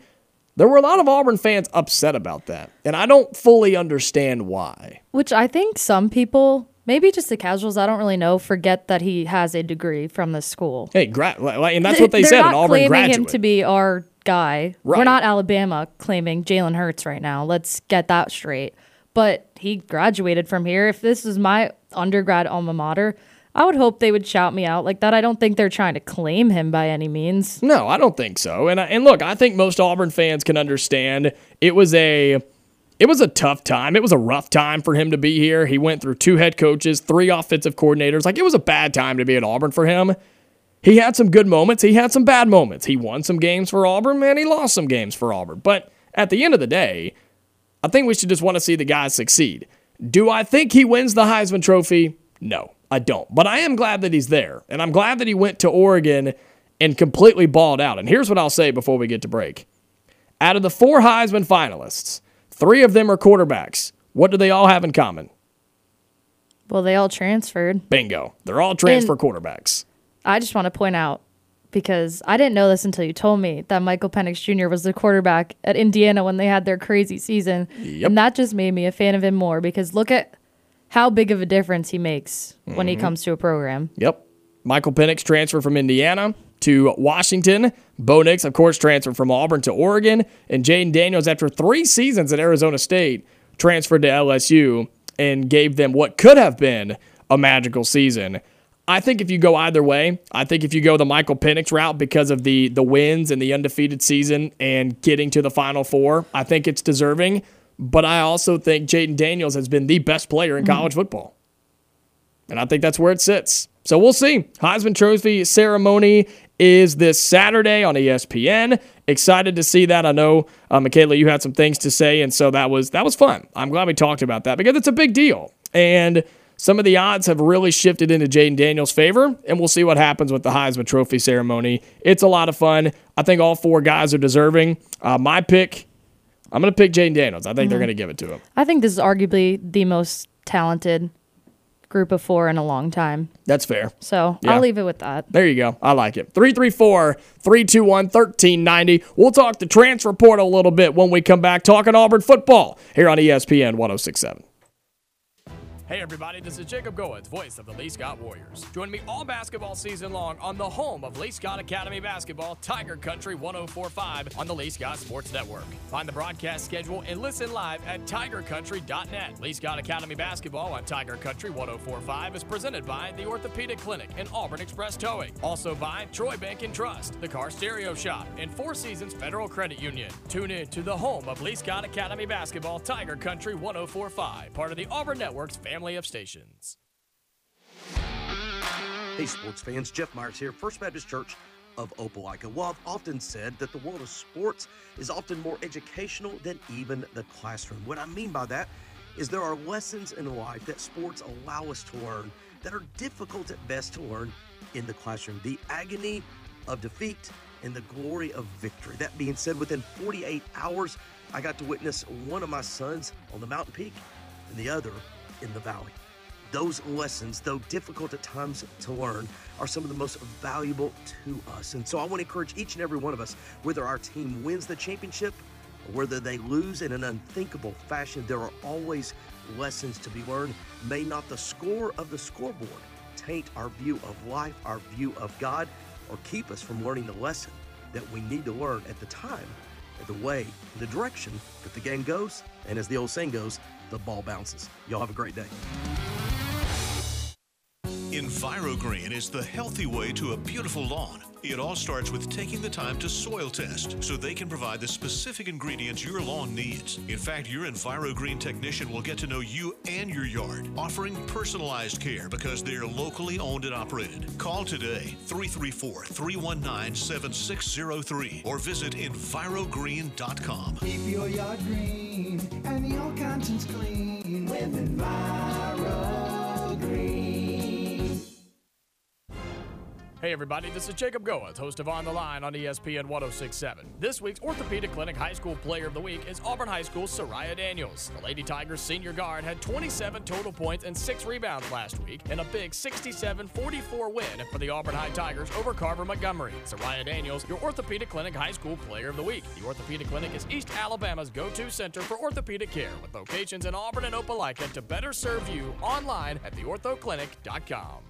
There were a lot of Auburn fans upset about that. And I don't fully understand why. Which I think some people, maybe just the casuals, I don't really know, forget that he has a degree from the school. Hey, gra- and that's what they They're said, not an Auburn claiming graduate. him to be our guy. Right. We're not Alabama claiming Jalen Hurts right now. Let's get that straight. But he graduated from here. If this is my undergrad alma mater, I would hope they would shout me out like that. I don't think they're trying to claim him by any means. No, I don't think so. And I, and look, I think most Auburn fans can understand it was a it was a tough time. It was a rough time for him to be here. He went through two head coaches, three offensive coordinators. Like it was a bad time to be at Auburn for him. He had some good moments, he had some bad moments. He won some games for Auburn, and he lost some games for Auburn. But at the end of the day, I think we should just want to see the guy succeed. Do I think he wins the Heisman Trophy? No, I don't. But I am glad that he's there. And I'm glad that he went to Oregon and completely balled out. And here's what I'll say before we get to break. Out of the four Heisman finalists, three of them are quarterbacks. What do they all have in common? Well, they all transferred. Bingo. They're all transfer quarterbacks. I just want to point out because I didn't know this until you told me that Michael Penix Jr. was the quarterback at Indiana when they had their crazy season. Yep. And that just made me a fan of him more because look at how big of a difference he makes when he Mhm. comes to a program. Yep. Michael Penix transferred from Indiana to Washington. Bo Nix, of course, transferred from Auburn to Oregon. And Jayden Daniels, after three seasons at Arizona State, transferred to LSU and gave them what could have been a magical season. I think if you go either way, I think if you go the Michael Penix route because of the the wins and the undefeated season and getting to the Final Four, I think it's deserving. But I also think Jayden Daniels has been the best player in college football. And I think that's where it sits. So we'll see. Heisman Trophy ceremony is this Saturday on ESPN. Excited to see that. I know, uh, Michaela, you had some things to say, and so that was that was fun. I'm glad we talked about that because it's a big deal, and some of the odds have really shifted into Jayden Daniels' favor, and we'll see what happens with the Heisman Trophy ceremony. It's a lot of fun. I think all four guys are deserving. Uh, my pick, I'm going to pick Jayden Daniels. I think they're Mhm. going to give it to him. I think this is arguably the most talented group of four in a long time. That's fair. So Yeah. I'll leave it with that. There you go. I like it. 334 321 1390. We'll talk the transfer portal a little bit when we come back talking Auburn football here on ESPN 1067. Hey everybody, this is Jacob Goins, voice of the Lee Scott Warriors. Join me all basketball season long on the home of Lee Scott Academy basketball, Tiger Country 1045 on the Lee Scott Sports Network. Find the broadcast schedule and listen live at tigercountry.net. Lee Scott Academy basketball on Tiger Country 1045 is presented by the Orthopedic Clinic and Auburn Express Towing. Also by Troy Bank and Trust, the Car Stereo Shop, and Four Seasons Federal Credit Union. Tune in to the home of Lee Scott Academy basketball, Tiger Country 1045, part of the Auburn Network's family of stations. Hey, sports fans, Jeff Myers here, First Baptist Church of Opelika. Well, I've often said that the world of sports is often more educational than even the classroom. What I mean by that is there are lessons in life that sports allow us to learn that are difficult at best to learn in the classroom. The agony of defeat and the glory of victory. That being said, within 48 hours, I got to witness one of my sons on the mountain peak and the other in the valley. Those lessons, though difficult at times to learn, are some of the most valuable to us. And so I want to encourage each and every one of us, whether our team wins the championship or whether they lose in an unthinkable fashion, there are always lessons to be learned. May not the score of the scoreboard taint our view of life, our view of God, or keep us from learning the lesson that we need to learn at the time, at the way, the direction that the game goes, and as the old saying goes, the ball bounces. Y'all have a great day. EnviroGreen is the healthy way to a beautiful lawn. It all starts with taking the time to soil test so they can provide the specific ingredients your lawn needs. In fact, your EnviroGreen technician will get to know you and your yard, offering personalized care because they're locally owned and operated. Call today 334 319 7603 or visit EnviroGreen.com. Keep your yard green and your conscience clean with Enviro Hey everybody, this is Jacob Goins, host of On the Line on ESPN 1067. This week's Orthopedic Clinic High School Player of the Week is Auburn High School's Soraya Daniels. The Lady Tigers senior guard had 27 total points and 6 rebounds last week in a big 67-44 win for the Auburn High Tigers over Carver Montgomery. Soraya Daniels, your Orthopedic Clinic High School Player of the Week. The Orthopedic Clinic is East Alabama's go-to center for orthopedic care with locations in Auburn and Opelika to better serve you online at theorthoclinic.com.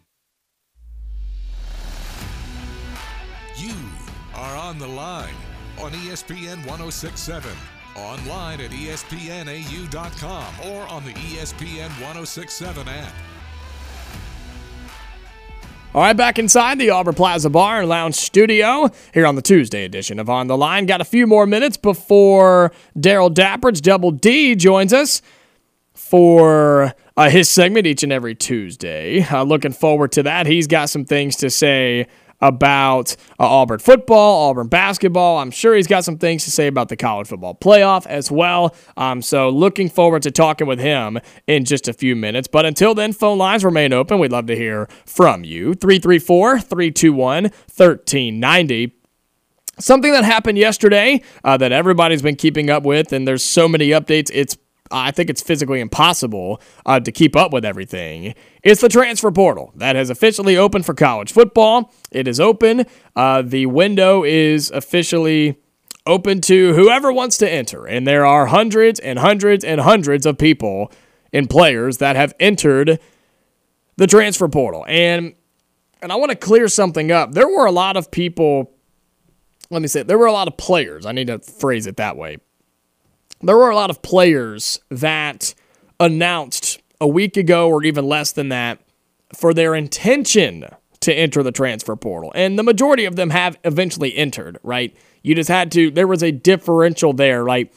You are on the line on ESPN 1067, online at espnau.com or on the ESPN 1067 app. All right, back inside the Auburn Plaza Bar and Lounge Studio here on the Tuesday edition of On the Line. Got a few more minutes before Darrell Dapperich Double D joins us for uh, his segment each and every Tuesday. Uh, looking forward to that. He's got some things to say about uh, Auburn football, Auburn basketball. I'm sure he's got some things to say about the college football playoff as well. Um, so looking forward to talking with him in just a few minutes. But until then, phone lines remain open. We'd love to hear from you. 334 321 1390 something that happened yesterday uh, that everybody's been keeping up with, and there's so many updates. It's I think it's physically impossible uh, to keep up with everything. It's the transfer portal that has officially opened for college football. It is open. Uh, the window is officially open to whoever wants to enter, and there are hundreds and hundreds and hundreds of people and players that have entered the transfer portal. And and I want to clear something up. There were a lot of people let me say, there were a lot of players. I need to phrase it that way. There were a lot of players that announced a week ago or even less than that for their intention to enter the transfer portal. And the majority of them have eventually entered, right? You just had to, there was a differential there. Like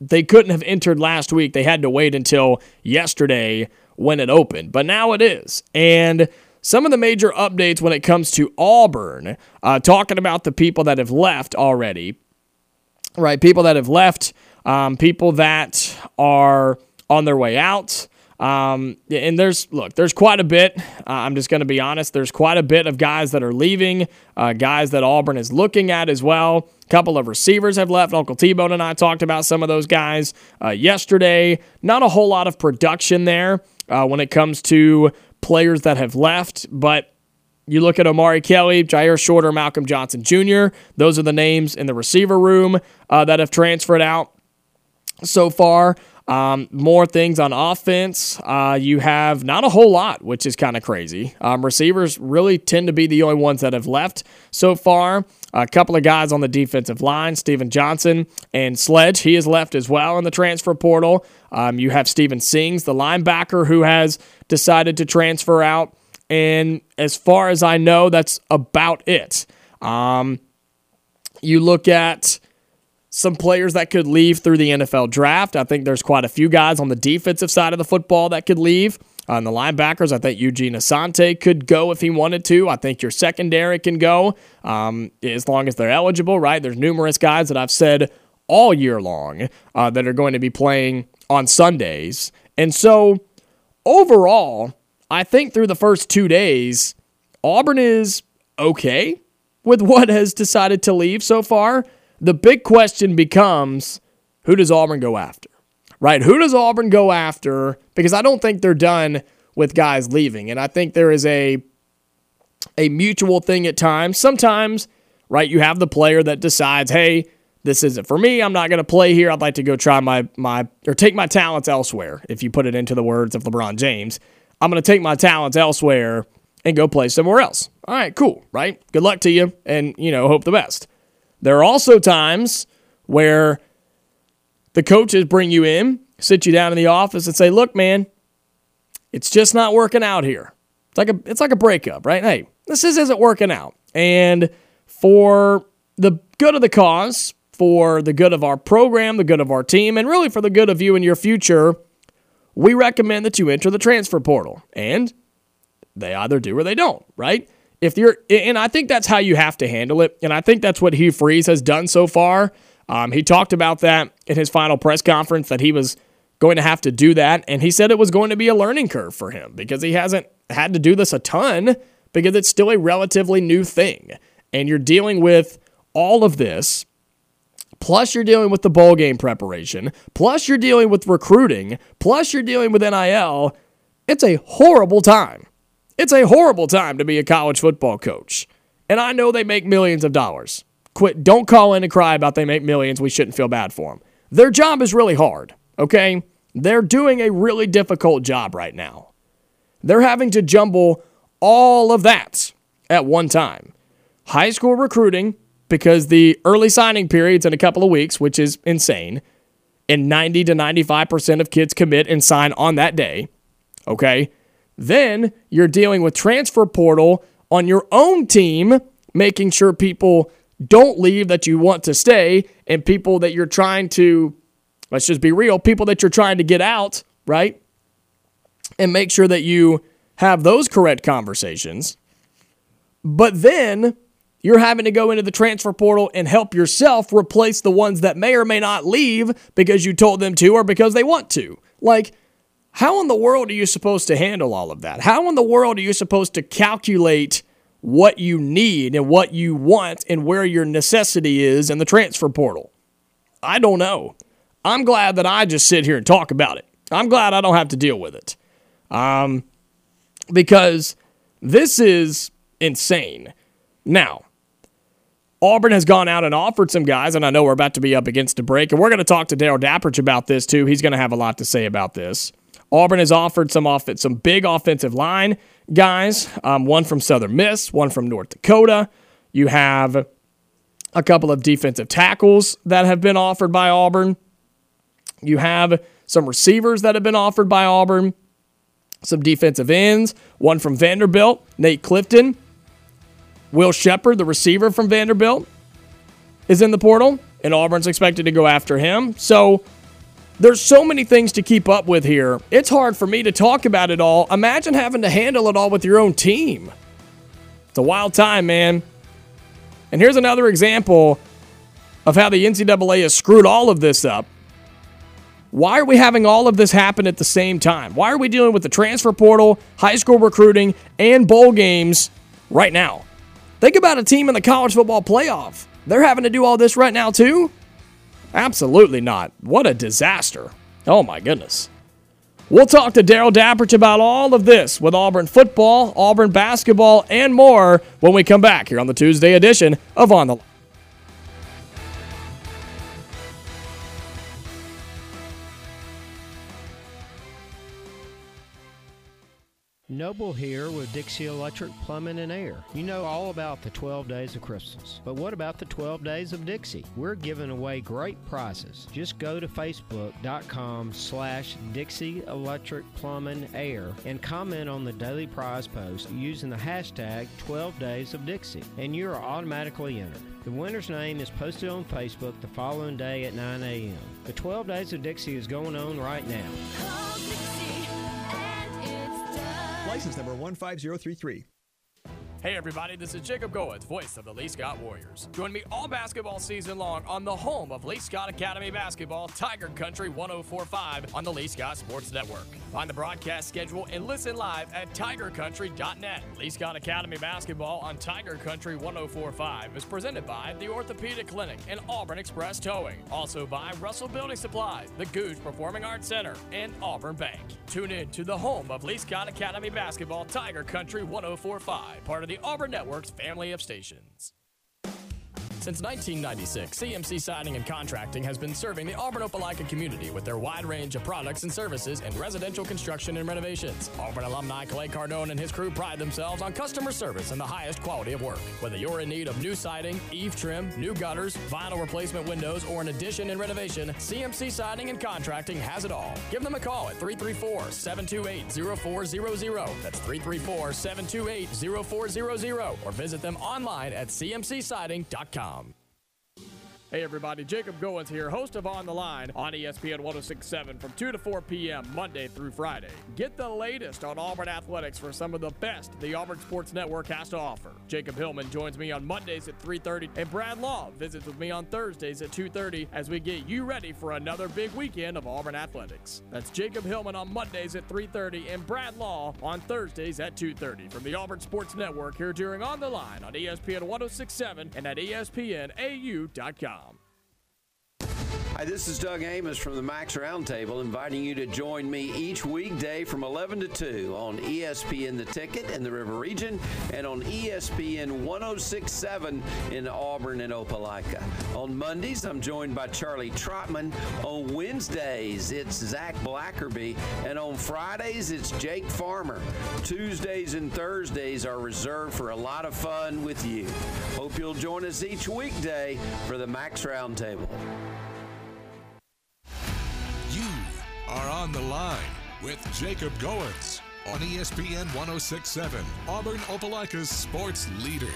they couldn't have entered last week. They had to wait until yesterday when it opened. But now it is. And some of the major updates when it comes to Auburn, uh, talking about the people that have left already, right? People that have left, um, people that are on their way out. Um, and there's, look, there's quite a bit. Uh, I'm just going to be honest. There's quite a bit of guys that are leaving, uh, guys that Auburn is looking at as well. A couple of receivers have left. Uncle T Bone and I talked about some of those guys uh, yesterday. Not a whole lot of production there uh, when it comes to players that have left, but you look at Omari Kelly, Jyaire Shorter, Malcolm Johnson Jr., those are the names in the receiver room uh, that have transferred out so far. Um, more things on offense. Uh, you have not a whole lot, which is kind of crazy. Um, receivers really tend to be the only ones that have left so far. A couple of guys on the defensive line, Steven Johnson and Sledge, he has left as well in the transfer portal. Um, you have Steven Sings, the linebacker, who has decided to transfer out. And as far as I know, that's about it. Um, you look at some players that could leave through the NFL draft. I think there's quite a few guys on the defensive side of the football that could leave. On the linebackers, I think Eugene Asante could go if he wanted to. I think your secondary can go um, as long as they're eligible, right? There's numerous guys that I've said all year long uh, that are going to be playing on Sundays. And so overall, I think through the first two days, Auburn is okay with what has decided to leave so far. The big question becomes who does Auburn go after? Right? Who does Auburn go after? Because I don't think they're done with guys leaving. And I think there is a a mutual thing at times. Sometimes, right, you have the player that decides, hey, this isn't for me. I'm not going to play here. I'd like to go try my my or take my talents elsewhere. If you put it into the words of LeBron James, I'm going to take my talents elsewhere and go play somewhere else. All right, cool, right? Good luck to you and, you know, hope the best. There are also times where the coaches bring you in, sit you down in the office and say, "Look, man, it's just not working out here." It's like a it's like a breakup, right? Hey, this is, isn't working out. And for the good of the cause, for the good of our program, the good of our team, and really for the good of you and your future, we recommend that you enter the transfer portal. And they either do or they don't, right? If you're, and I think that's how you have to handle it. And I think that's what Hugh Freeze has done so far. Um, he talked about that in his final press conference that he was going to have to do that. And he said it was going to be a learning curve for him because he hasn't had to do this a ton because it's still a relatively new thing. And you're dealing with all of this. Plus, you're dealing with the bowl game preparation. Plus, you're dealing with recruiting. Plus, you're dealing with NIL. It's a horrible time. It's a horrible time to be a college football coach. And I know they make millions of dollars. Quit. Don't call in and cry about they make millions. We shouldn't feel bad for them. Their job is really hard, okay? They're doing a really difficult job right now. They're having to jumble all of that at one time. High school recruiting, because the early signing period's in a couple of weeks, which is insane, and 90 to 95% of kids commit and sign on that day, okay? Then you're dealing with transfer portal on your own team, making sure people don't leave that you want to stay, and people that you're trying to, let's just be real, people that you're trying to get out, right? And make sure that you have those correct conversations. But then you're having to go into the transfer portal and help yourself replace the ones that may or may not leave because you told them to or because they want to. Like, how in the world are you supposed to handle all of that? How in the world are you supposed to calculate what you need and what you want and where your necessity is in the transfer portal? I don't know. I'm glad that I just sit here and talk about it. I'm glad I don't have to deal with it. Um, because this is insane. Now, Auburn has gone out and offered some guys, and I know we're about to be up against a break, and we're going to talk to Darrell Dapperich about this too. He's going to have a lot to say about this. Auburn has offered some off some big offensive line guys. Um, one from Southern Miss, one from North Dakota. You have a couple of defensive tackles that have been offered by Auburn. You have some receivers that have been offered by Auburn. Some defensive ends. One from Vanderbilt, Nate Clifton. Will Shepard, the receiver from Vanderbilt, is in the portal, and Auburn's expected to go after him. So there's so many things to keep up with here. It's hard for me to talk about it all. Imagine having to handle it all with your own team. It's a wild time, man. And here's another example of how the NCAA has screwed all of this up. Why are we having all of this happen at the same time? Why are we dealing with the transfer portal, high school recruiting, and bowl games right now? Think about a team in the college football playoff. They're having to do all this right now, too? Absolutely not. What a disaster. Oh, my goodness. We'll talk to Darrell Dapperich about all of this with Auburn football, Auburn basketball, and more when we come back here on the Tuesday edition of On the Noble here with Dixie Electric Plumbing and Air. You know all about the 12 days of Christmas, but what about the 12 days of Dixie? We're giving away great prizes. Just go to facebook.com slash Dixie Electric Plumbing Air and comment on the daily prize post using the hashtag 12 days of Dixie, and you're automatically entered. The winner's name is posted on Facebook the following day at 9 a.m. The 12 Days of Dixie is going on right now. License number 15033. Hey everybody, this is Jacob Goins, voice of the Lee Scott Warriors. Join me all basketball season long on the home of Lee Scott Academy Basketball, Tiger Country 1045 on the Lee Scott Sports Network. Find the broadcast schedule and listen live at tigercountry.net. Lee Scott Academy Basketball on Tiger Country 1045 is presented by the Orthopedic Clinic and Auburn Express Towing. Also by Russell Building Supplies, the Goose Performing Arts Center, and Auburn Bank. Tune in to the home of Lee Scott Academy Basketball, Tiger Country 1045, part of the Auburn Network's family of stations. Since 1996, CMC Siding and Contracting has been serving the Auburn Opelika community with their wide range of products and services in residential construction and renovations. Auburn alumni Clay Cardone and his crew pride themselves on customer service and the highest quality of work. Whether you're in need of new siding, eave trim, new gutters, vinyl replacement windows, or an addition and renovation, CMC Siding and Contracting has it all. Give them a call at 334 728 0400. That's 334 728 0400. Or visit them online at cmcsiding.com. Um, Hey everybody, Jacob Goins here, host of On the Line on ESPN 1067 from 2 to 4 p.m. Monday through Friday. Get the latest on Auburn athletics for some of the best the Auburn Sports Network has to offer. Jacob Hillman joins me on Mondays at 3:30 and Brad Law visits with me on Thursdays at 2:30 as we get you ready for another big weekend of Auburn athletics. That's Jacob Hillman on Mondays at 3:30 and Brad Law on Thursdays at 2:30 from the Auburn Sports Network here during On the Line on ESPN 1067 and at espnau.com. Hi, this is Doug Amos from the Max Roundtable, inviting you to join me each weekday from 11 to 2 on ESPN The Ticket in the River Region and on ESPN 1067 in Auburn and Opelika. On Mondays, I'm joined by Charlie Trotman. On Wednesdays, it's Zach Blackerby. And on Fridays, it's Jake Farmer. Tuesdays and Thursdays are reserved for a lot of fun with you. Hope you'll join us each weekday for the Max Roundtable. Are on the line with Jacob Goins on ESPN 1067, Auburn Opelika's sports leader.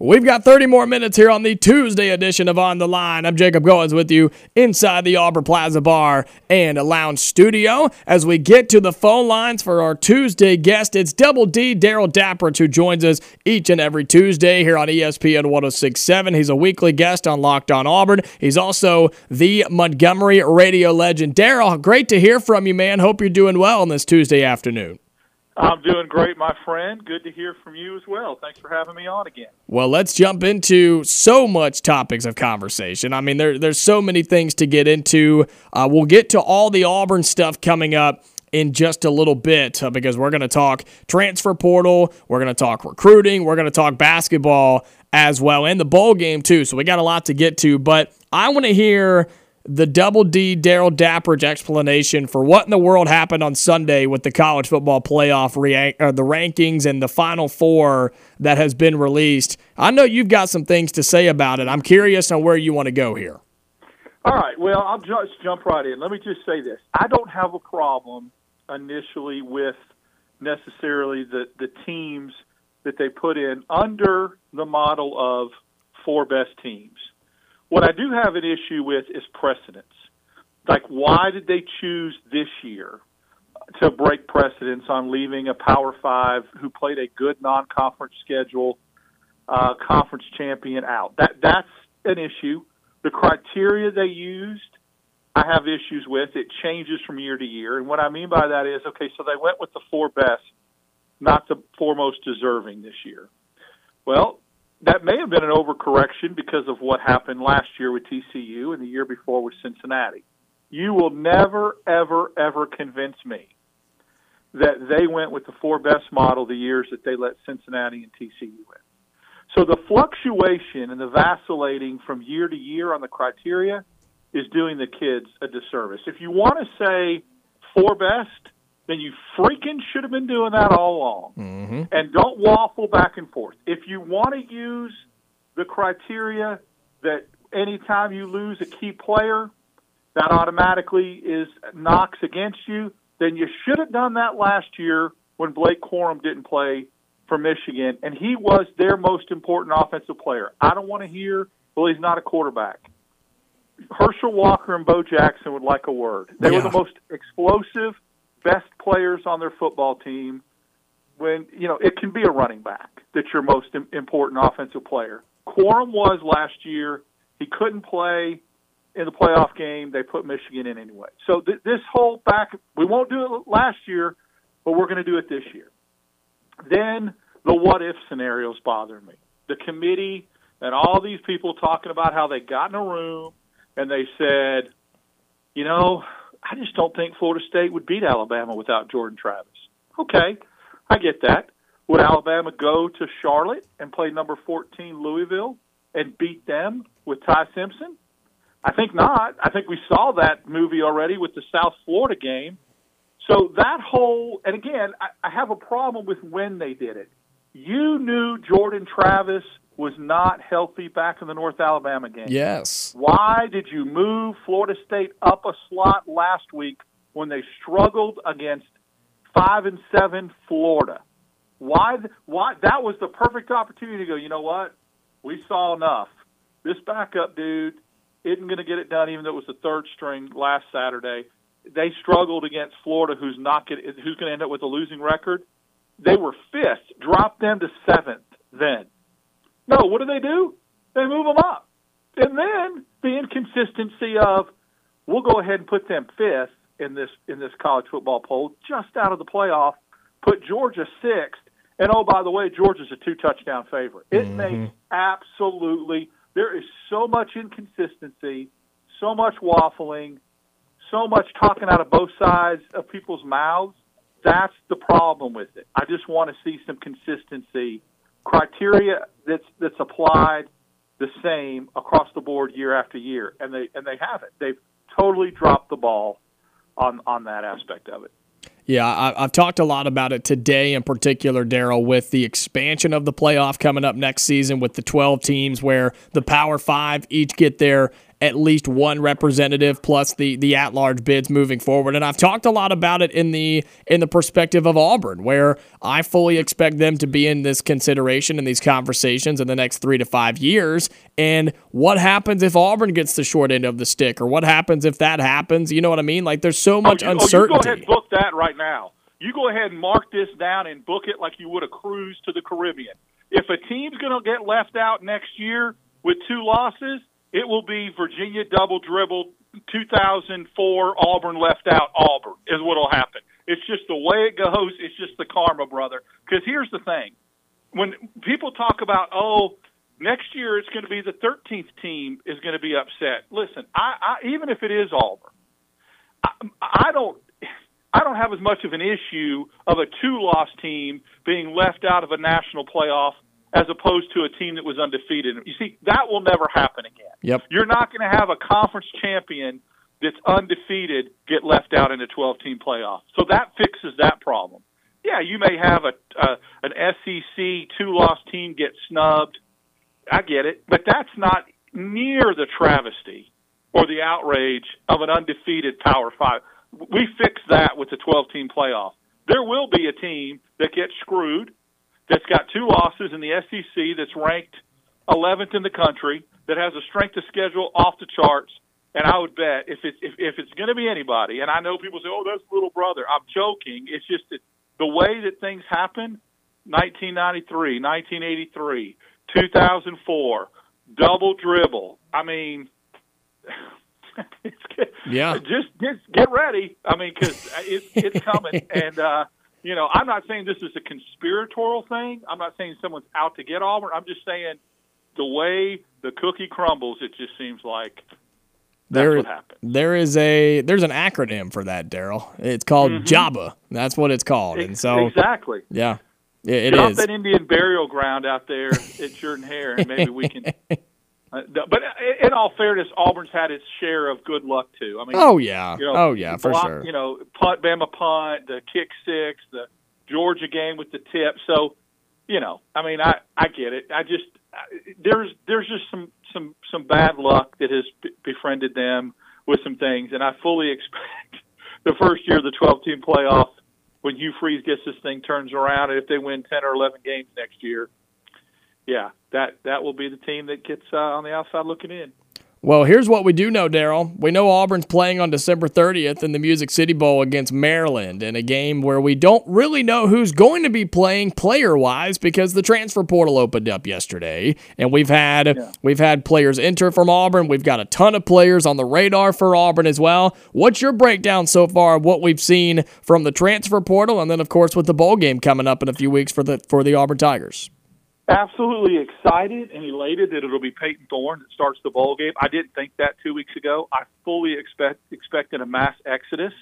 We've got 30 more minutes here on the Tuesday edition of On the Line. I'm Jacob Goins with you inside the Auburn Plaza Bar and Lounge Studio. As we get to the phone lines for our Tuesday guest, it's Double D Darrell Dapperich who joins us each and every Tuesday here on ESPN 1067. He's a weekly guest on Locked On Auburn. He's also the Montgomery radio legend. Darrell, great to hear from you, man. Hope you're doing well on this Tuesday afternoon. I'm doing great, my friend. Good to hear from you as well. Thanks for having me on again. Well, let's jump into so much topics of conversation. I mean, there, there's so many things to get into. Uh, we'll get to all the Auburn stuff coming up in just a little bit uh, because we're going to talk transfer portal, we're going to talk recruiting, we're going to talk basketball as well, and the bowl game too. So we got a lot to get to. But I want to hear the double D Darrell Dapperich explanation for what in the world happened on Sunday with the college football playoff uh, the rankings and the final four that has been released. I know you've got some things to say about it. I'm curious on where you want to go here. All right. Well, I'll just jump right in. Let me just say this: I don't have a problem initially with necessarily the the teams that they put in under the model of four best teams. What I do have an issue with is precedence. Like, why did they choose this year to break precedence on leaving a Power Five who played a good non-conference schedule, uh, conference champion out? That that's an issue. The criteria they used, I have issues with. It changes from year to year, and what I mean by that is, okay, so they went with the four best, not the four most deserving this year. Well, that may have been an overcorrection because of what happened last year with TCU and the year before with Cincinnati. You will never, ever, ever convince me that they went with the four best model the years that they let Cincinnati and TCU in. So the fluctuation and the vacillating from year to year on the criteria is doing the kids a disservice. If you want to say four best, then you freaking should have been doing that all along. Mm-hmm. And don't waffle back and forth. If you want to use the criteria that anytime you lose a key player, that automatically is knocks against you, then you should have done that last year when Blake Corum didn't play for Michigan, and he was their most important offensive player. I don't want to hear, well, he's not a quarterback. Herschel Walker and Bo Jackson would like a word. They were the most explosive, best players on their football team. When you know it can be a running back that's your most important offensive player. Corum was last year. He couldn't play in the playoff game. They put Michigan in anyway. So th- this whole back, we won't do it last year, but we're going to do it this year. Then the what if scenarios bother me. The committee and all these people talking about how they got in a room and they said, you know, I just don't think Florida State would beat Alabama without Jordan Travis. Okay, I get that. Would Alabama go to Charlotte and play number 14 Louisville and beat them with Ty Simpson? I think not. I think we saw that movie already with the South Florida game. So that whole, and again, I, I have a problem with when they did it. You knew Jordan Travis was not healthy back in the North Alabama game. Yes. Why did you move Florida State up a slot last week when they struggled against five and seven Florida? Why? Why? That was the perfect opportunity to go. You know what? We saw enough. This backup dude isn't going to get it done, even though it was the third string last Saturday. They struggled against Florida, who's not going who's going to end up with a losing record. They were fifth, dropped them to seventh. Then, no, what do they do? They move them up, and then the inconsistency of we'll go ahead and put them fifth in this in this college football poll, just out of the playoff. Put Georgia sixth, and oh by the way, Georgia's a two touchdown favorite. It Mm-hmm. makes absolutely there is so much inconsistency, so much waffling, so much talking out of both sides of people's mouths. That's the problem with it. I just want to see some consistency, criteria that's that's applied the same across the board year after year, and they and they haven't. They've totally dropped the ball on on that aspect of it. Yeah, I, I've talked a lot about it today in particular, Darrell, with the expansion of the playoff coming up next season with the 12 teams where the Power Five each get their at least one representative plus the the at large bids moving forward. And I've talked a lot about it in the in the perspective of Auburn, where I fully expect them to be in this consideration in these conversations in the next three to five years. And what happens if Auburn gets the short end of the stick, or what happens if that happens? You know what I mean? Like there's so oh, much oh, you, uncertainty. Oh, you go ahead and book that right now. You go ahead and mark this down and book it like you would a cruise to the Caribbean. If a team's going to get left out next year with two losses, it will be Virginia double dribble 2004 Auburn left out Auburn is what will happen. It's just the way it goes. It's just the karma, brother. Because here's the thing: when people talk about oh next year it's going to be the 13th team is going to be upset. Listen, I, I even if it is Auburn, I, I don't. I don't have as much of an issue of a two-loss team being left out of a national playoff as opposed to a team that was undefeated. You see, that will never happen again. Yep. You're not going to have a conference champion that's undefeated get left out in a 12-team playoff. So that fixes that problem. Yeah, you may have a uh, an SEC two-loss team get snubbed. I get it, but that's not near the travesty or the outrage of an undefeated Power Five. We fixed that with the 12-team playoff. There will be a team that gets screwed that's got two losses in the SEC that's ranked 11th in the country that has a strength of schedule off the charts. And I would bet if it's if, if it's going to be anybody, and I know people say, "Oh, that's little brother." I'm joking. It's just that the way that things happen. 1993, 1983, 2004, double dribble. I mean, it's, Yeah. just just get ready. I mean, because it, it's coming, and uh, you know, I'm not saying this is a conspiratorial thing. I'm not saying someone's out to get Auburn. I'm just saying the way the cookie crumbles, it just seems like that's There, what happened. there is a there's an acronym for that, Darrell. It's called Mhm. JABA. That's what it's called. And so exactly. yeah, it, it is. that Indian burial ground out there at Jordan Hare, and maybe we can. Uh, but in all fairness, Auburn's had its share of good luck too. I mean, Oh, yeah. you know, Oh, yeah, for block- sure. You know, punt, Bama punt, the kick six, the Georgia game with the tip. So, you know, I mean, I I get it. I just I, there's there's just some some some bad luck that has be- befriended them with some things, and I fully expect the first year of the 12 team playoff when Hugh Freeze gets this thing turns around, and if they win 10 or 11 games next year, yeah, that that will be the team that gets uh, on the outside looking in. Well, here's what we do know, Darrell. We know Auburn's playing on December 30th in the Music City Bowl against Maryland in a game where we don't really know who's going to be playing player-wise because the transfer portal opened up yesterday, and we've had we've had players enter from Auburn. We've got a ton of players on the radar for Auburn as well. What's your breakdown so far of what we've seen from the transfer portal, and then of course with the bowl game coming up in a few weeks for the for the Auburn Tigers? Absolutely excited and elated that it'll be Payton Thorne that starts the bowl game. I didn't think that two weeks ago. I fully expect expected a mass exodus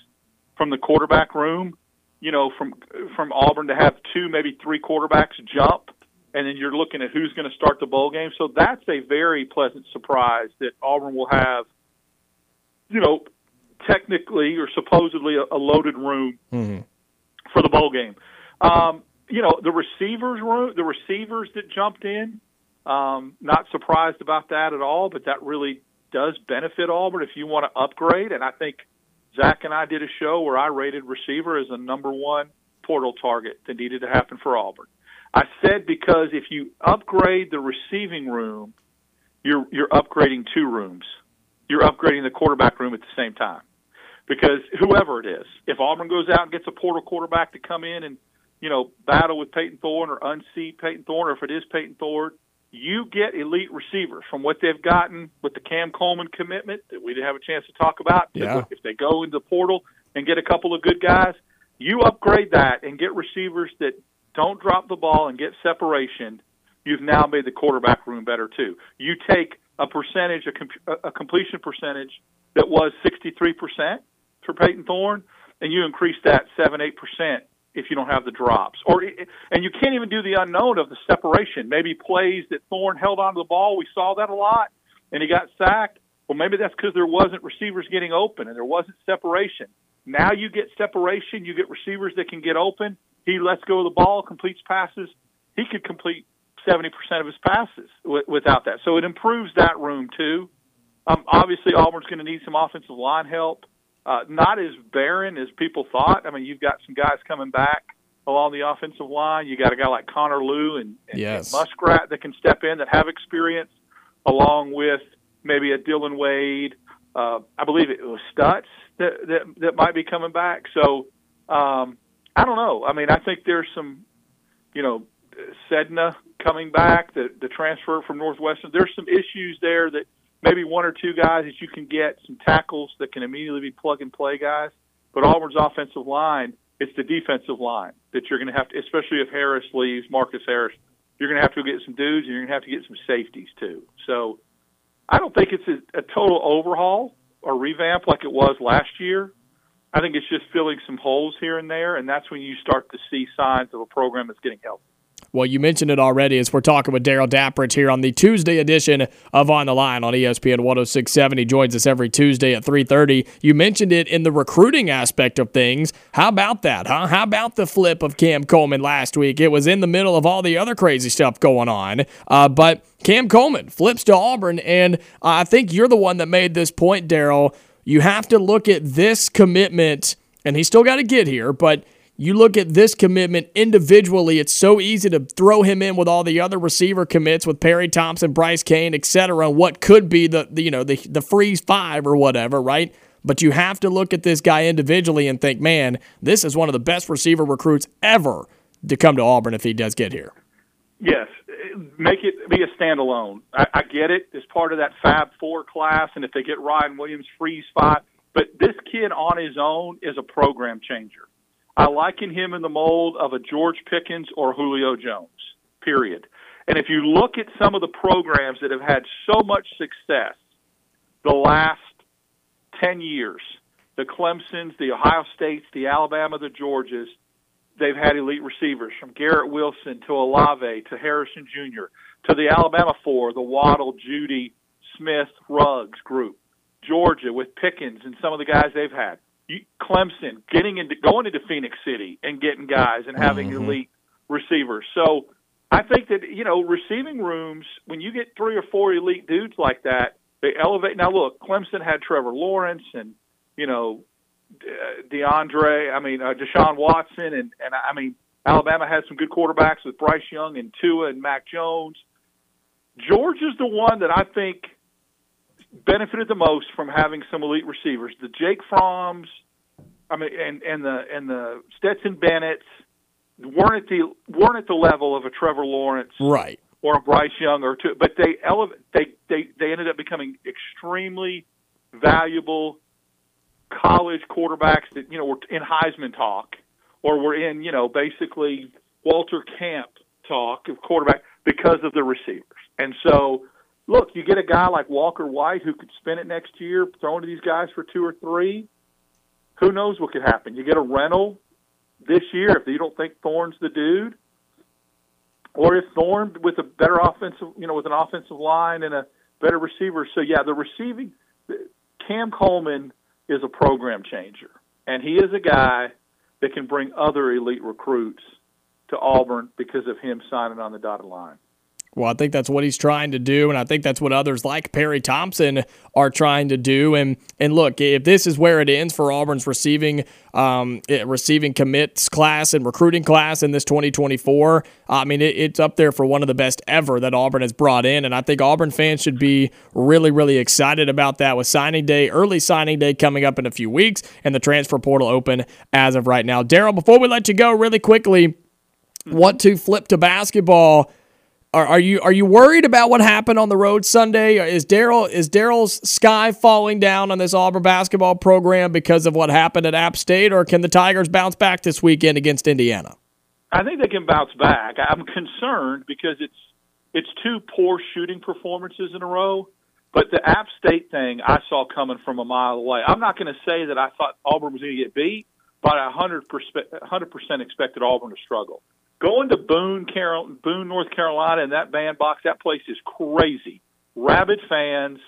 from the quarterback room you know, from from Auburn to have two, maybe three quarterbacks jump, and then you're looking at who's going to start the bowl game. So that's a very pleasant surprise that Auburn will have, you know, technically or supposedly a, a loaded room Mm-hmm. for the bowl game. Um, you know, the receivers room, the receivers that jumped in, um, not surprised about that at all, but that really does benefit Auburn if you want to upgrade. And I think Zach and I did a show where I rated receiver as a number one portal target that needed to happen for Auburn. I said because if you upgrade the receiving room, you're you're upgrading two rooms. You're upgrading the quarterback room at the same time. Because whoever it is, if Auburn goes out and gets a portal quarterback to come in and you know battle with Payton Thorne or unseat Payton Thorne, or if it is Payton Thorne, you get elite receivers from what they've gotten with the Cam Coleman commitment that we didn't have a chance to talk about. Yeah. If they go into the portal and get a couple of good guys, you upgrade that and get receivers that don't drop the ball and get separation. You've now made the quarterback room better too. You take a percentage, a, com- a completion percentage that was 63% for Payton Thorne, and you increase that seven, eight percent if you don't have the drops. Or and you can't even do the unknown of the separation. Maybe plays that Thorne held onto the ball. We saw that a lot, and he got sacked. Well, maybe that's because there wasn't receivers getting open and there wasn't separation. Now you get separation. You get receivers that can get open. He lets go of the ball, completes passes. He could complete 70% of his passes w- without that. So it improves that room too. Um, obviously, Auburn's going to need some offensive line help. Uh, not as barren as people thought. I mean, you've got some guys coming back along the offensive line. You got a guy like Connor Lew and, and, Yes. and Muskrat that can step in that have experience, along with maybe a Dillon Wade. Uh, I believe it was Stutts that, that that might be coming back. So um, I don't know. I mean, I think there's some, you know, Sedna coming back, the the transfer from Northwestern. There's some issues there that maybe one or two guys that you can get some tackles that can immediately be plug and play guys. But Auburn's offensive line, it's the defensive line that you're going to have to, especially if Harris leaves, Marcus Harris. You're going to have to get some dudes, and you're going to have to get some safeties too. So I don't think it's a, a total overhaul or revamp like it was last year. I think it's just filling some holes here and there, and that's when you start to see signs of a program that's getting healthy. Well, you mentioned it already as we're talking with Darrell Dapperich here on the Tuesday edition of On the Line on ESPN 1067. He joins us every Tuesday at 3.30. You mentioned it in the recruiting aspect of things. How about that, huh? How about the flip of Cam Coleman last week? It was in the middle of all the other crazy stuff going on, uh, but Cam Coleman flips to Auburn, and I think you're the one that made this point, Darrell. You have to look at this commitment, and he's still got to get here, but – you look at this commitment individually, it's so easy to throw him in with all the other receiver commits with Perry Thompson, Bryce Cain, etc. What could be the, the you know the the freeze five or whatever, right? But you have to look at this guy individually and think, man, this is one of the best receiver recruits ever to come to Auburn if he does get here. Yes, make it be a standalone. I, I get it. It's part of that Fab Four class, and if they get Ryan Williams, freeze five. But this kid on his own is a program changer. I liken him in the mold of a George Pickens or Julio Jones. Period. And if you look at some of the programs that have had so much success the last ten years, the Clemson's, the Ohio States, the Alabama, the Georgias, they've had elite receivers from Garrett Wilson to Olave to Harrison Jr. to the Alabama four, the Waddle, Jeudy, Smith, Ruggs group. Georgia with Pickens and some of the guys they've had. You, Clemson getting into going into Phenix City and getting guys and having Mm-hmm. elite receivers. So I think that you know receiving rooms when you get three or four elite dudes like that, they elevate. Now look, Clemson had Trevor Lawrence and you know De- DeAndre. I mean uh, Deshaun Watson and and I mean Alabama had some good quarterbacks with Bryce Young and Tua and Mac Jones. Georgia's the one that I think benefited the most from having some elite receivers. The Jake Fromms, I mean, and and the and the Stetson Bennett's weren't at the weren't at the level of a Trevor Lawrence Right. or a Bryce Young or Tua, but they elevate they they they ended up becoming extremely valuable college quarterbacks that you know were in Heisman talk or were in you know basically Walter Camp talk of quarterback because of the receivers. And so, look, you get a guy like Walker White who could spin it next year, throwing to these guys for two or three. Who knows what could happen? You get a rental this year if you don't think Thorne's the dude, or if Thorne with a better offensive, you know, with an offensive line and a better receiver. So yeah, the receiving, Cam Coleman is a program changer, and he is a guy that can bring other elite recruits to Auburn because of him signing on the dotted line. Well, I think that's what he's trying to do, and I think that's what others like Perry Thompson are trying to do. And and look, if this is where it ends for Auburn's receiving um, eh, receiving commits class and recruiting class in this 2024, I mean it, it's up there for one of the best ever that Auburn has brought in, and I think Auburn fans should be really really excited about that with signing day, early signing day coming up in a few weeks, and the transfer portal open as of right now. Darrell, before we let you go, really quickly, want to flip to basketball are, are you are you worried about what happened on the road Sunday? Is Darrell is Darrell's sky falling down on this Auburn basketball program because of what happened at App State, or can the Tigers bounce back this weekend against Indiana? I think they can bounce back. I'm concerned because it's it's two poor shooting performances in a row. But the App State thing I saw coming from a mile away. I'm not going to say that I thought Auburn was going to get beat, but I 100% expected Auburn to struggle. Going to Boone, Carol, Boone, North Carolina, and that bandbox, that place is crazy. Rabid fans.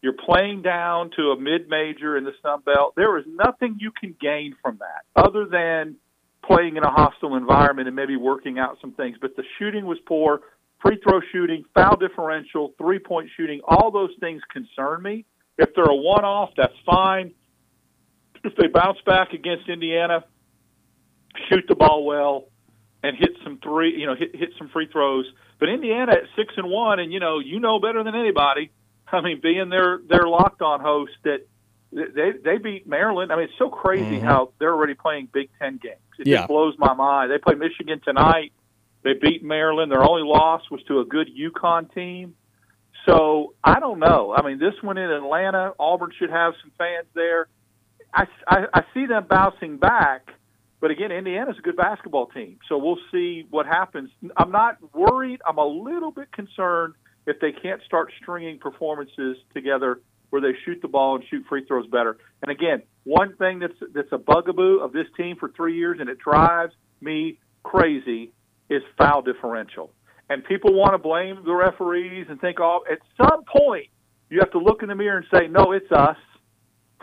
You're playing down to a mid-major in the Sun Belt. There is nothing you can gain from that other than playing in a hostile environment and maybe working out some things. But the shooting was poor. Free throw shooting, foul differential, three point shooting, all those things concern me. If they're a one off, that's fine. If they bounce back against Indiana, shoot the ball well, and hit some three, you know, hit hit some free throws. But Indiana at six and one, and you know, you know better than anybody. I mean, being their their locked on host that they they beat Maryland. I mean, it's so crazy mm-hmm. how they're already playing Big Ten games. It yeah. just blows my mind. They play Michigan tonight. They beat Maryland. Their only loss was to a good UConn team. So I don't know. I mean, this one in Atlanta, Auburn should have some fans there. I, I, I see them bouncing back but again, Indiana's a good basketball team, so we'll see what happens. I'm not worried. I'm a little bit concerned if they can't start stringing performances together where they shoot the ball and shoot free throws better. And again, one thing that's that's a bugaboo of this team for three years, and it drives me crazy, is foul differential. And people want to blame the referees and think, oh, at some point you have to look in the mirror and say, no, it's us.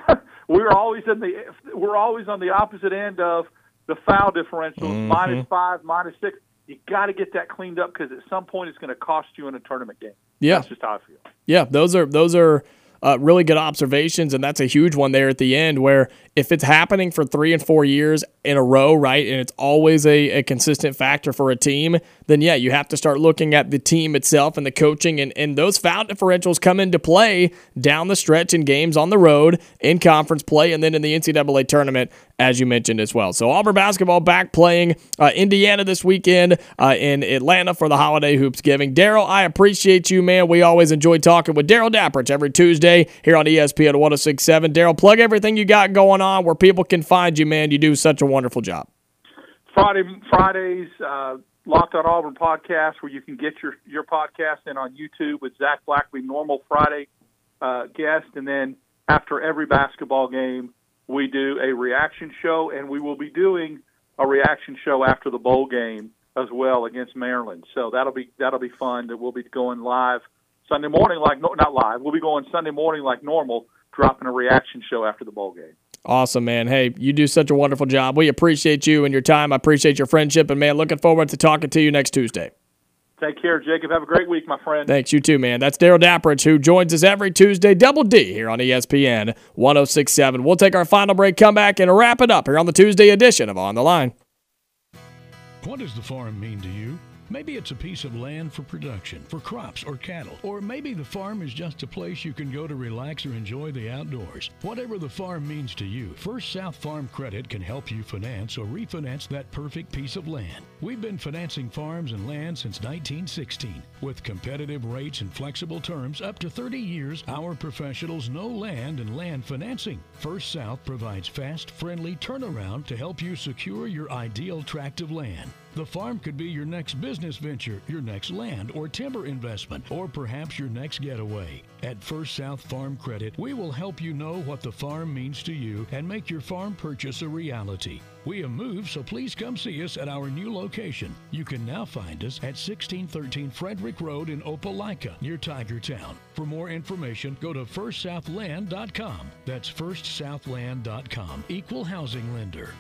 we're always in the we're always on the opposite end of the foul differential mm-hmm. minus five, minus six. You got to get that cleaned up because at some point it's going to cost you in a tournament game. Yeah, that's just how I feel. Yeah, those are those are uh, really good observations, and that's a huge one there at the end. Where if it's happening for three and four years in a row, right, and it's always a, a consistent factor for a team, then yeah, you have to start looking at the team itself and the coaching, and, and those foul differentials come into play down the stretch in games on the road, in conference play, and then in the NCAA tournament, as you mentioned as well. So Auburn basketball back playing uh, Indiana this weekend uh, in Atlanta for the holiday hoops giving. Darrell, I appreciate you, man. We always enjoy talking with Darrell Dapperich every Tuesday here on ESPN 1067. Darrell, plug everything you got going on where people can find you, man. You do such a wonderful job. Friday Fridays, uh, Locked on Auburn podcast, where you can get your your podcast, and on YouTube with Zach Blackerby, normal Friday uh, guest, and then after every basketball game, we do a reaction show, and we will be doing a reaction show after the bowl game as well against Maryland. So that'll be that'll be fun. That we'll be going live Sunday morning, like not live. We'll be going Sunday morning like normal, dropping a reaction show after the bowl game. Awesome, man. Hey, you do such a wonderful job. We appreciate you and your time. I appreciate your friendship, and man, looking forward to talking to you next Tuesday. Take care, Jacob. Have a great week, my friend. Thanks, you too, man. That's Darrell Dapperich, who joins us every Tuesday, Double D, here on ESPN 1067. We'll take our final break, come back, and wrap it up here on the Tuesday edition of On the Line. What does the farm mean to you? Maybe it's a piece of land for production, for crops or cattle. Or maybe the farm is just a place you can go to relax or enjoy the outdoors. Whatever the farm means to you, First South Farm Credit can help you finance or refinance that perfect piece of land. We've been financing farms and land since 1916. With competitive rates and flexible terms up to 30 years, our professionals know land and land financing. First South provides fast, friendly turnaround to help you secure your ideal tract of land. The farm could be your next business venture, your next land or timber investment, or perhaps your next getaway. At First South Farm Credit, we will help you know what the farm means to you and make your farm purchase a reality. We have moved, so please come see us at our new location. You can now find us at 1613 Frederick Road in Opelika, near Tigertown. For more information, go to firstsouthland.com. That's firstsouthland.com. Equal housing lender.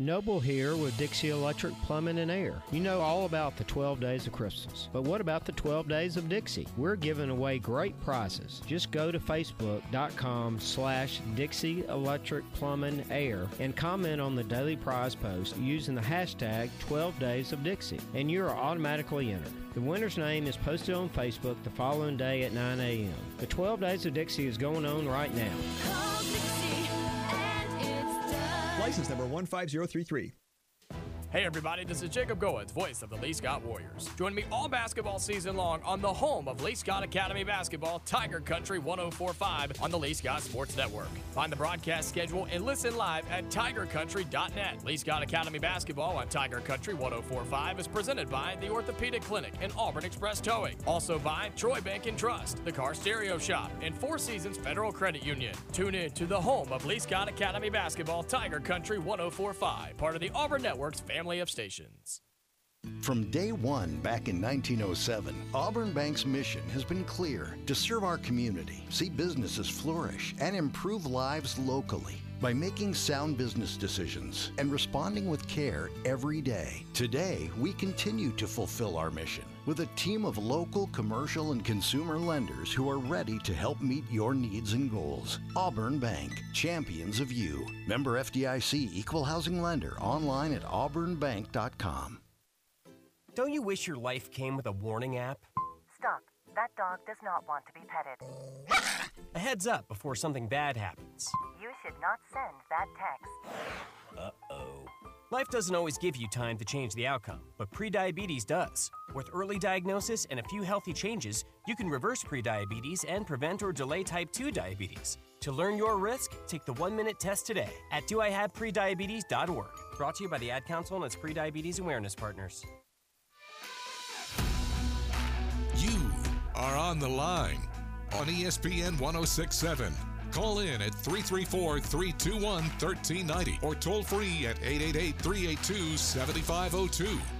Noble here with Dixie Electric Plumbing and Air. You know all about the 12 days of Christmas, but what about the 12 days of Dixie? We're giving away great prizes. Just go to facebook.com slash Dixie Electric Plumbing Air and comment on the daily prize post using the hashtag 12 days of Dixie, and you're automatically entered. The winner's name is posted on Facebook the following day at 9 a.m. The 12 days of Dixie is going on right now. License number 15033. Hey everybody, this is Jacob Goins, voice of the Lee Scott Warriors. Join me all basketball season long on the home of Lee Scott Academy Basketball, Tiger Country 1045 on the Lee Scott Sports Network. Find the broadcast schedule and listen live at tigercountry.net. Lee Scott Academy Basketball on Tiger Country 1045 is presented by the Orthopedic Clinic and Auburn Express Towing. Also by Troy Bank and Trust, the Car Stereo Shop, and Four Seasons Federal Credit Union. Tune in to the home of Lee Scott Academy Basketball, Tiger Country 1045, part of the Auburn Network's family of stations. From day one back in 1907, Auburn Bank's mission has been clear to serve our community, see businesses flourish, and improve lives locally by making sound business decisions and responding with care every day. Today, we continue to fulfill our mission with a team of local commercial and consumer lenders who are ready to help meet your needs and goals. Auburn Bank, champions of you. Member FDIC Equal Housing Lender online at auburnbank.com. Don't you wish your life came with a warning app? Stop. That dog does not want to be petted. A heads up before something bad happens. You should not send that text. Life doesn't always give you time to change the outcome, but prediabetes does. With early diagnosis and a few healthy changes, you can reverse prediabetes and prevent or delay type 2 diabetes. To learn your risk, take the one minute test today at doihaveprediabetes.org. Brought to you by the Ad Council and its prediabetes awareness partners. You are on the line on ESPN 1067. Call in at 334 321 1390 or toll free at 888 382 7502.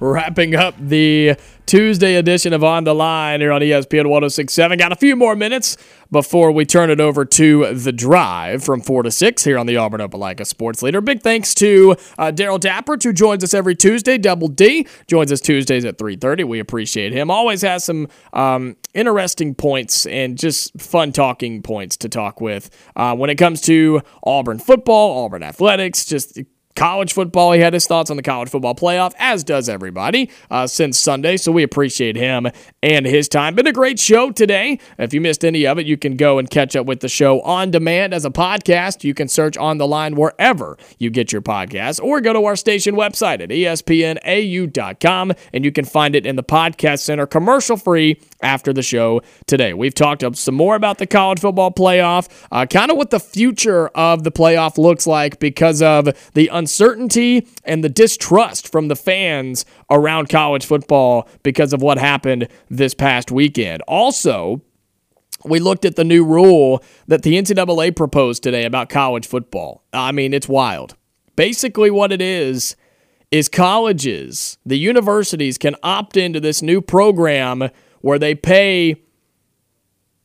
Wrapping up the Tuesday edition of On the Line here on ESPN 1067. Got a few more minutes before we turn it over to The Drive from 4 to 6 here on the Auburn Opelika Sports Leader. Big thanks to uh, Darrell Dapperich, who joins us every Tuesday. Double D joins us Tuesdays at 3.30. We appreciate him. Always has some um, interesting points and just fun talking points to talk with uh, when it comes to Auburn football, Auburn athletics, just college football. He had his thoughts on the college football playoff, as does everybody, uh, since Sunday. So we appreciate him and his time. Been a great show today. If you missed any of it, you can go and catch up with the show on demand as a podcast. You can search on the line wherever you get your podcast, or go to our station website at espnau.com and you can find it in the podcast center commercial free after the show today. We've talked up some more about the college football playoff, uh, kind of what the future of the playoff looks like because of the uncertainty and the distrust from the fans around college football because of what happened this past weekend. Also, we looked at the new rule that the NCAA proposed today about college football. I mean, it's wild. Basically, what it is is colleges, the universities can opt into this new program where they pay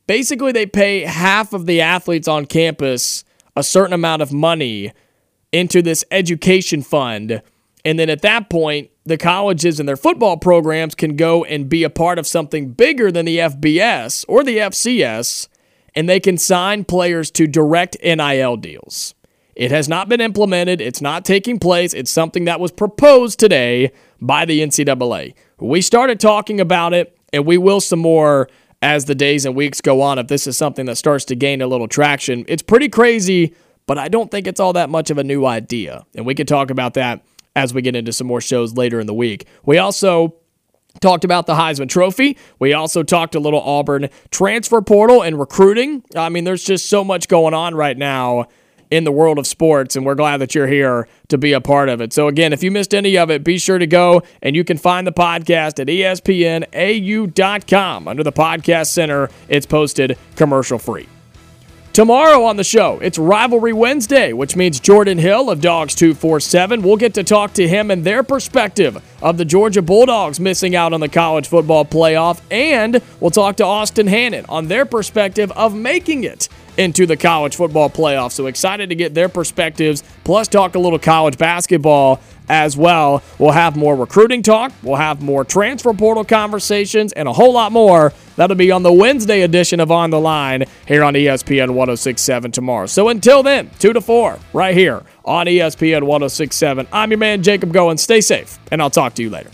basically they pay half of the athletes on campus a certain amount of money into this education fund and then at that point the colleges and their football programs can go and be a part of something bigger than the FBS or the FCS and they can sign players to direct NIL deals. It has not been implemented. It's not taking place. It's something that was proposed today by the NCAA. We started talking about it, and we will some more as the days and weeks go on if this is something that starts to gain a little traction. It's pretty crazy, but I don't think it's all that much of a new idea. And we could talk about that as we get into some more shows later in the week. We also talked about the Heisman Trophy. We also talked a little Auburn transfer portal and recruiting. I mean, there's just so much going on right now in the world of sports, and we're glad that you're here to be a part of it. So, again, if you missed any of it, be sure to go and you can find the podcast at espnau.com. Under the podcast center, it's posted commercial free. Tomorrow on the show, it's Rivalry Wednesday, which means Jordan Hill of Dogs 247. We'll get to talk to him and their perspective of the Georgia Bulldogs missing out on the college football playoff. And we'll talk to Austin Hannon on their perspective of making it into the college football playoff. So excited to get their perspectives, plus talk a little college basketball as well. We'll have more recruiting talk, we'll have more transfer portal conversations, and a whole lot more. That'll be on the Wednesday edition of On the Line here on ESPN 1067 tomorrow. So until then, 2 to 4, right here on ESPN 1067. I'm your man, Jacob Goins. Stay safe, and I'll talk to you later.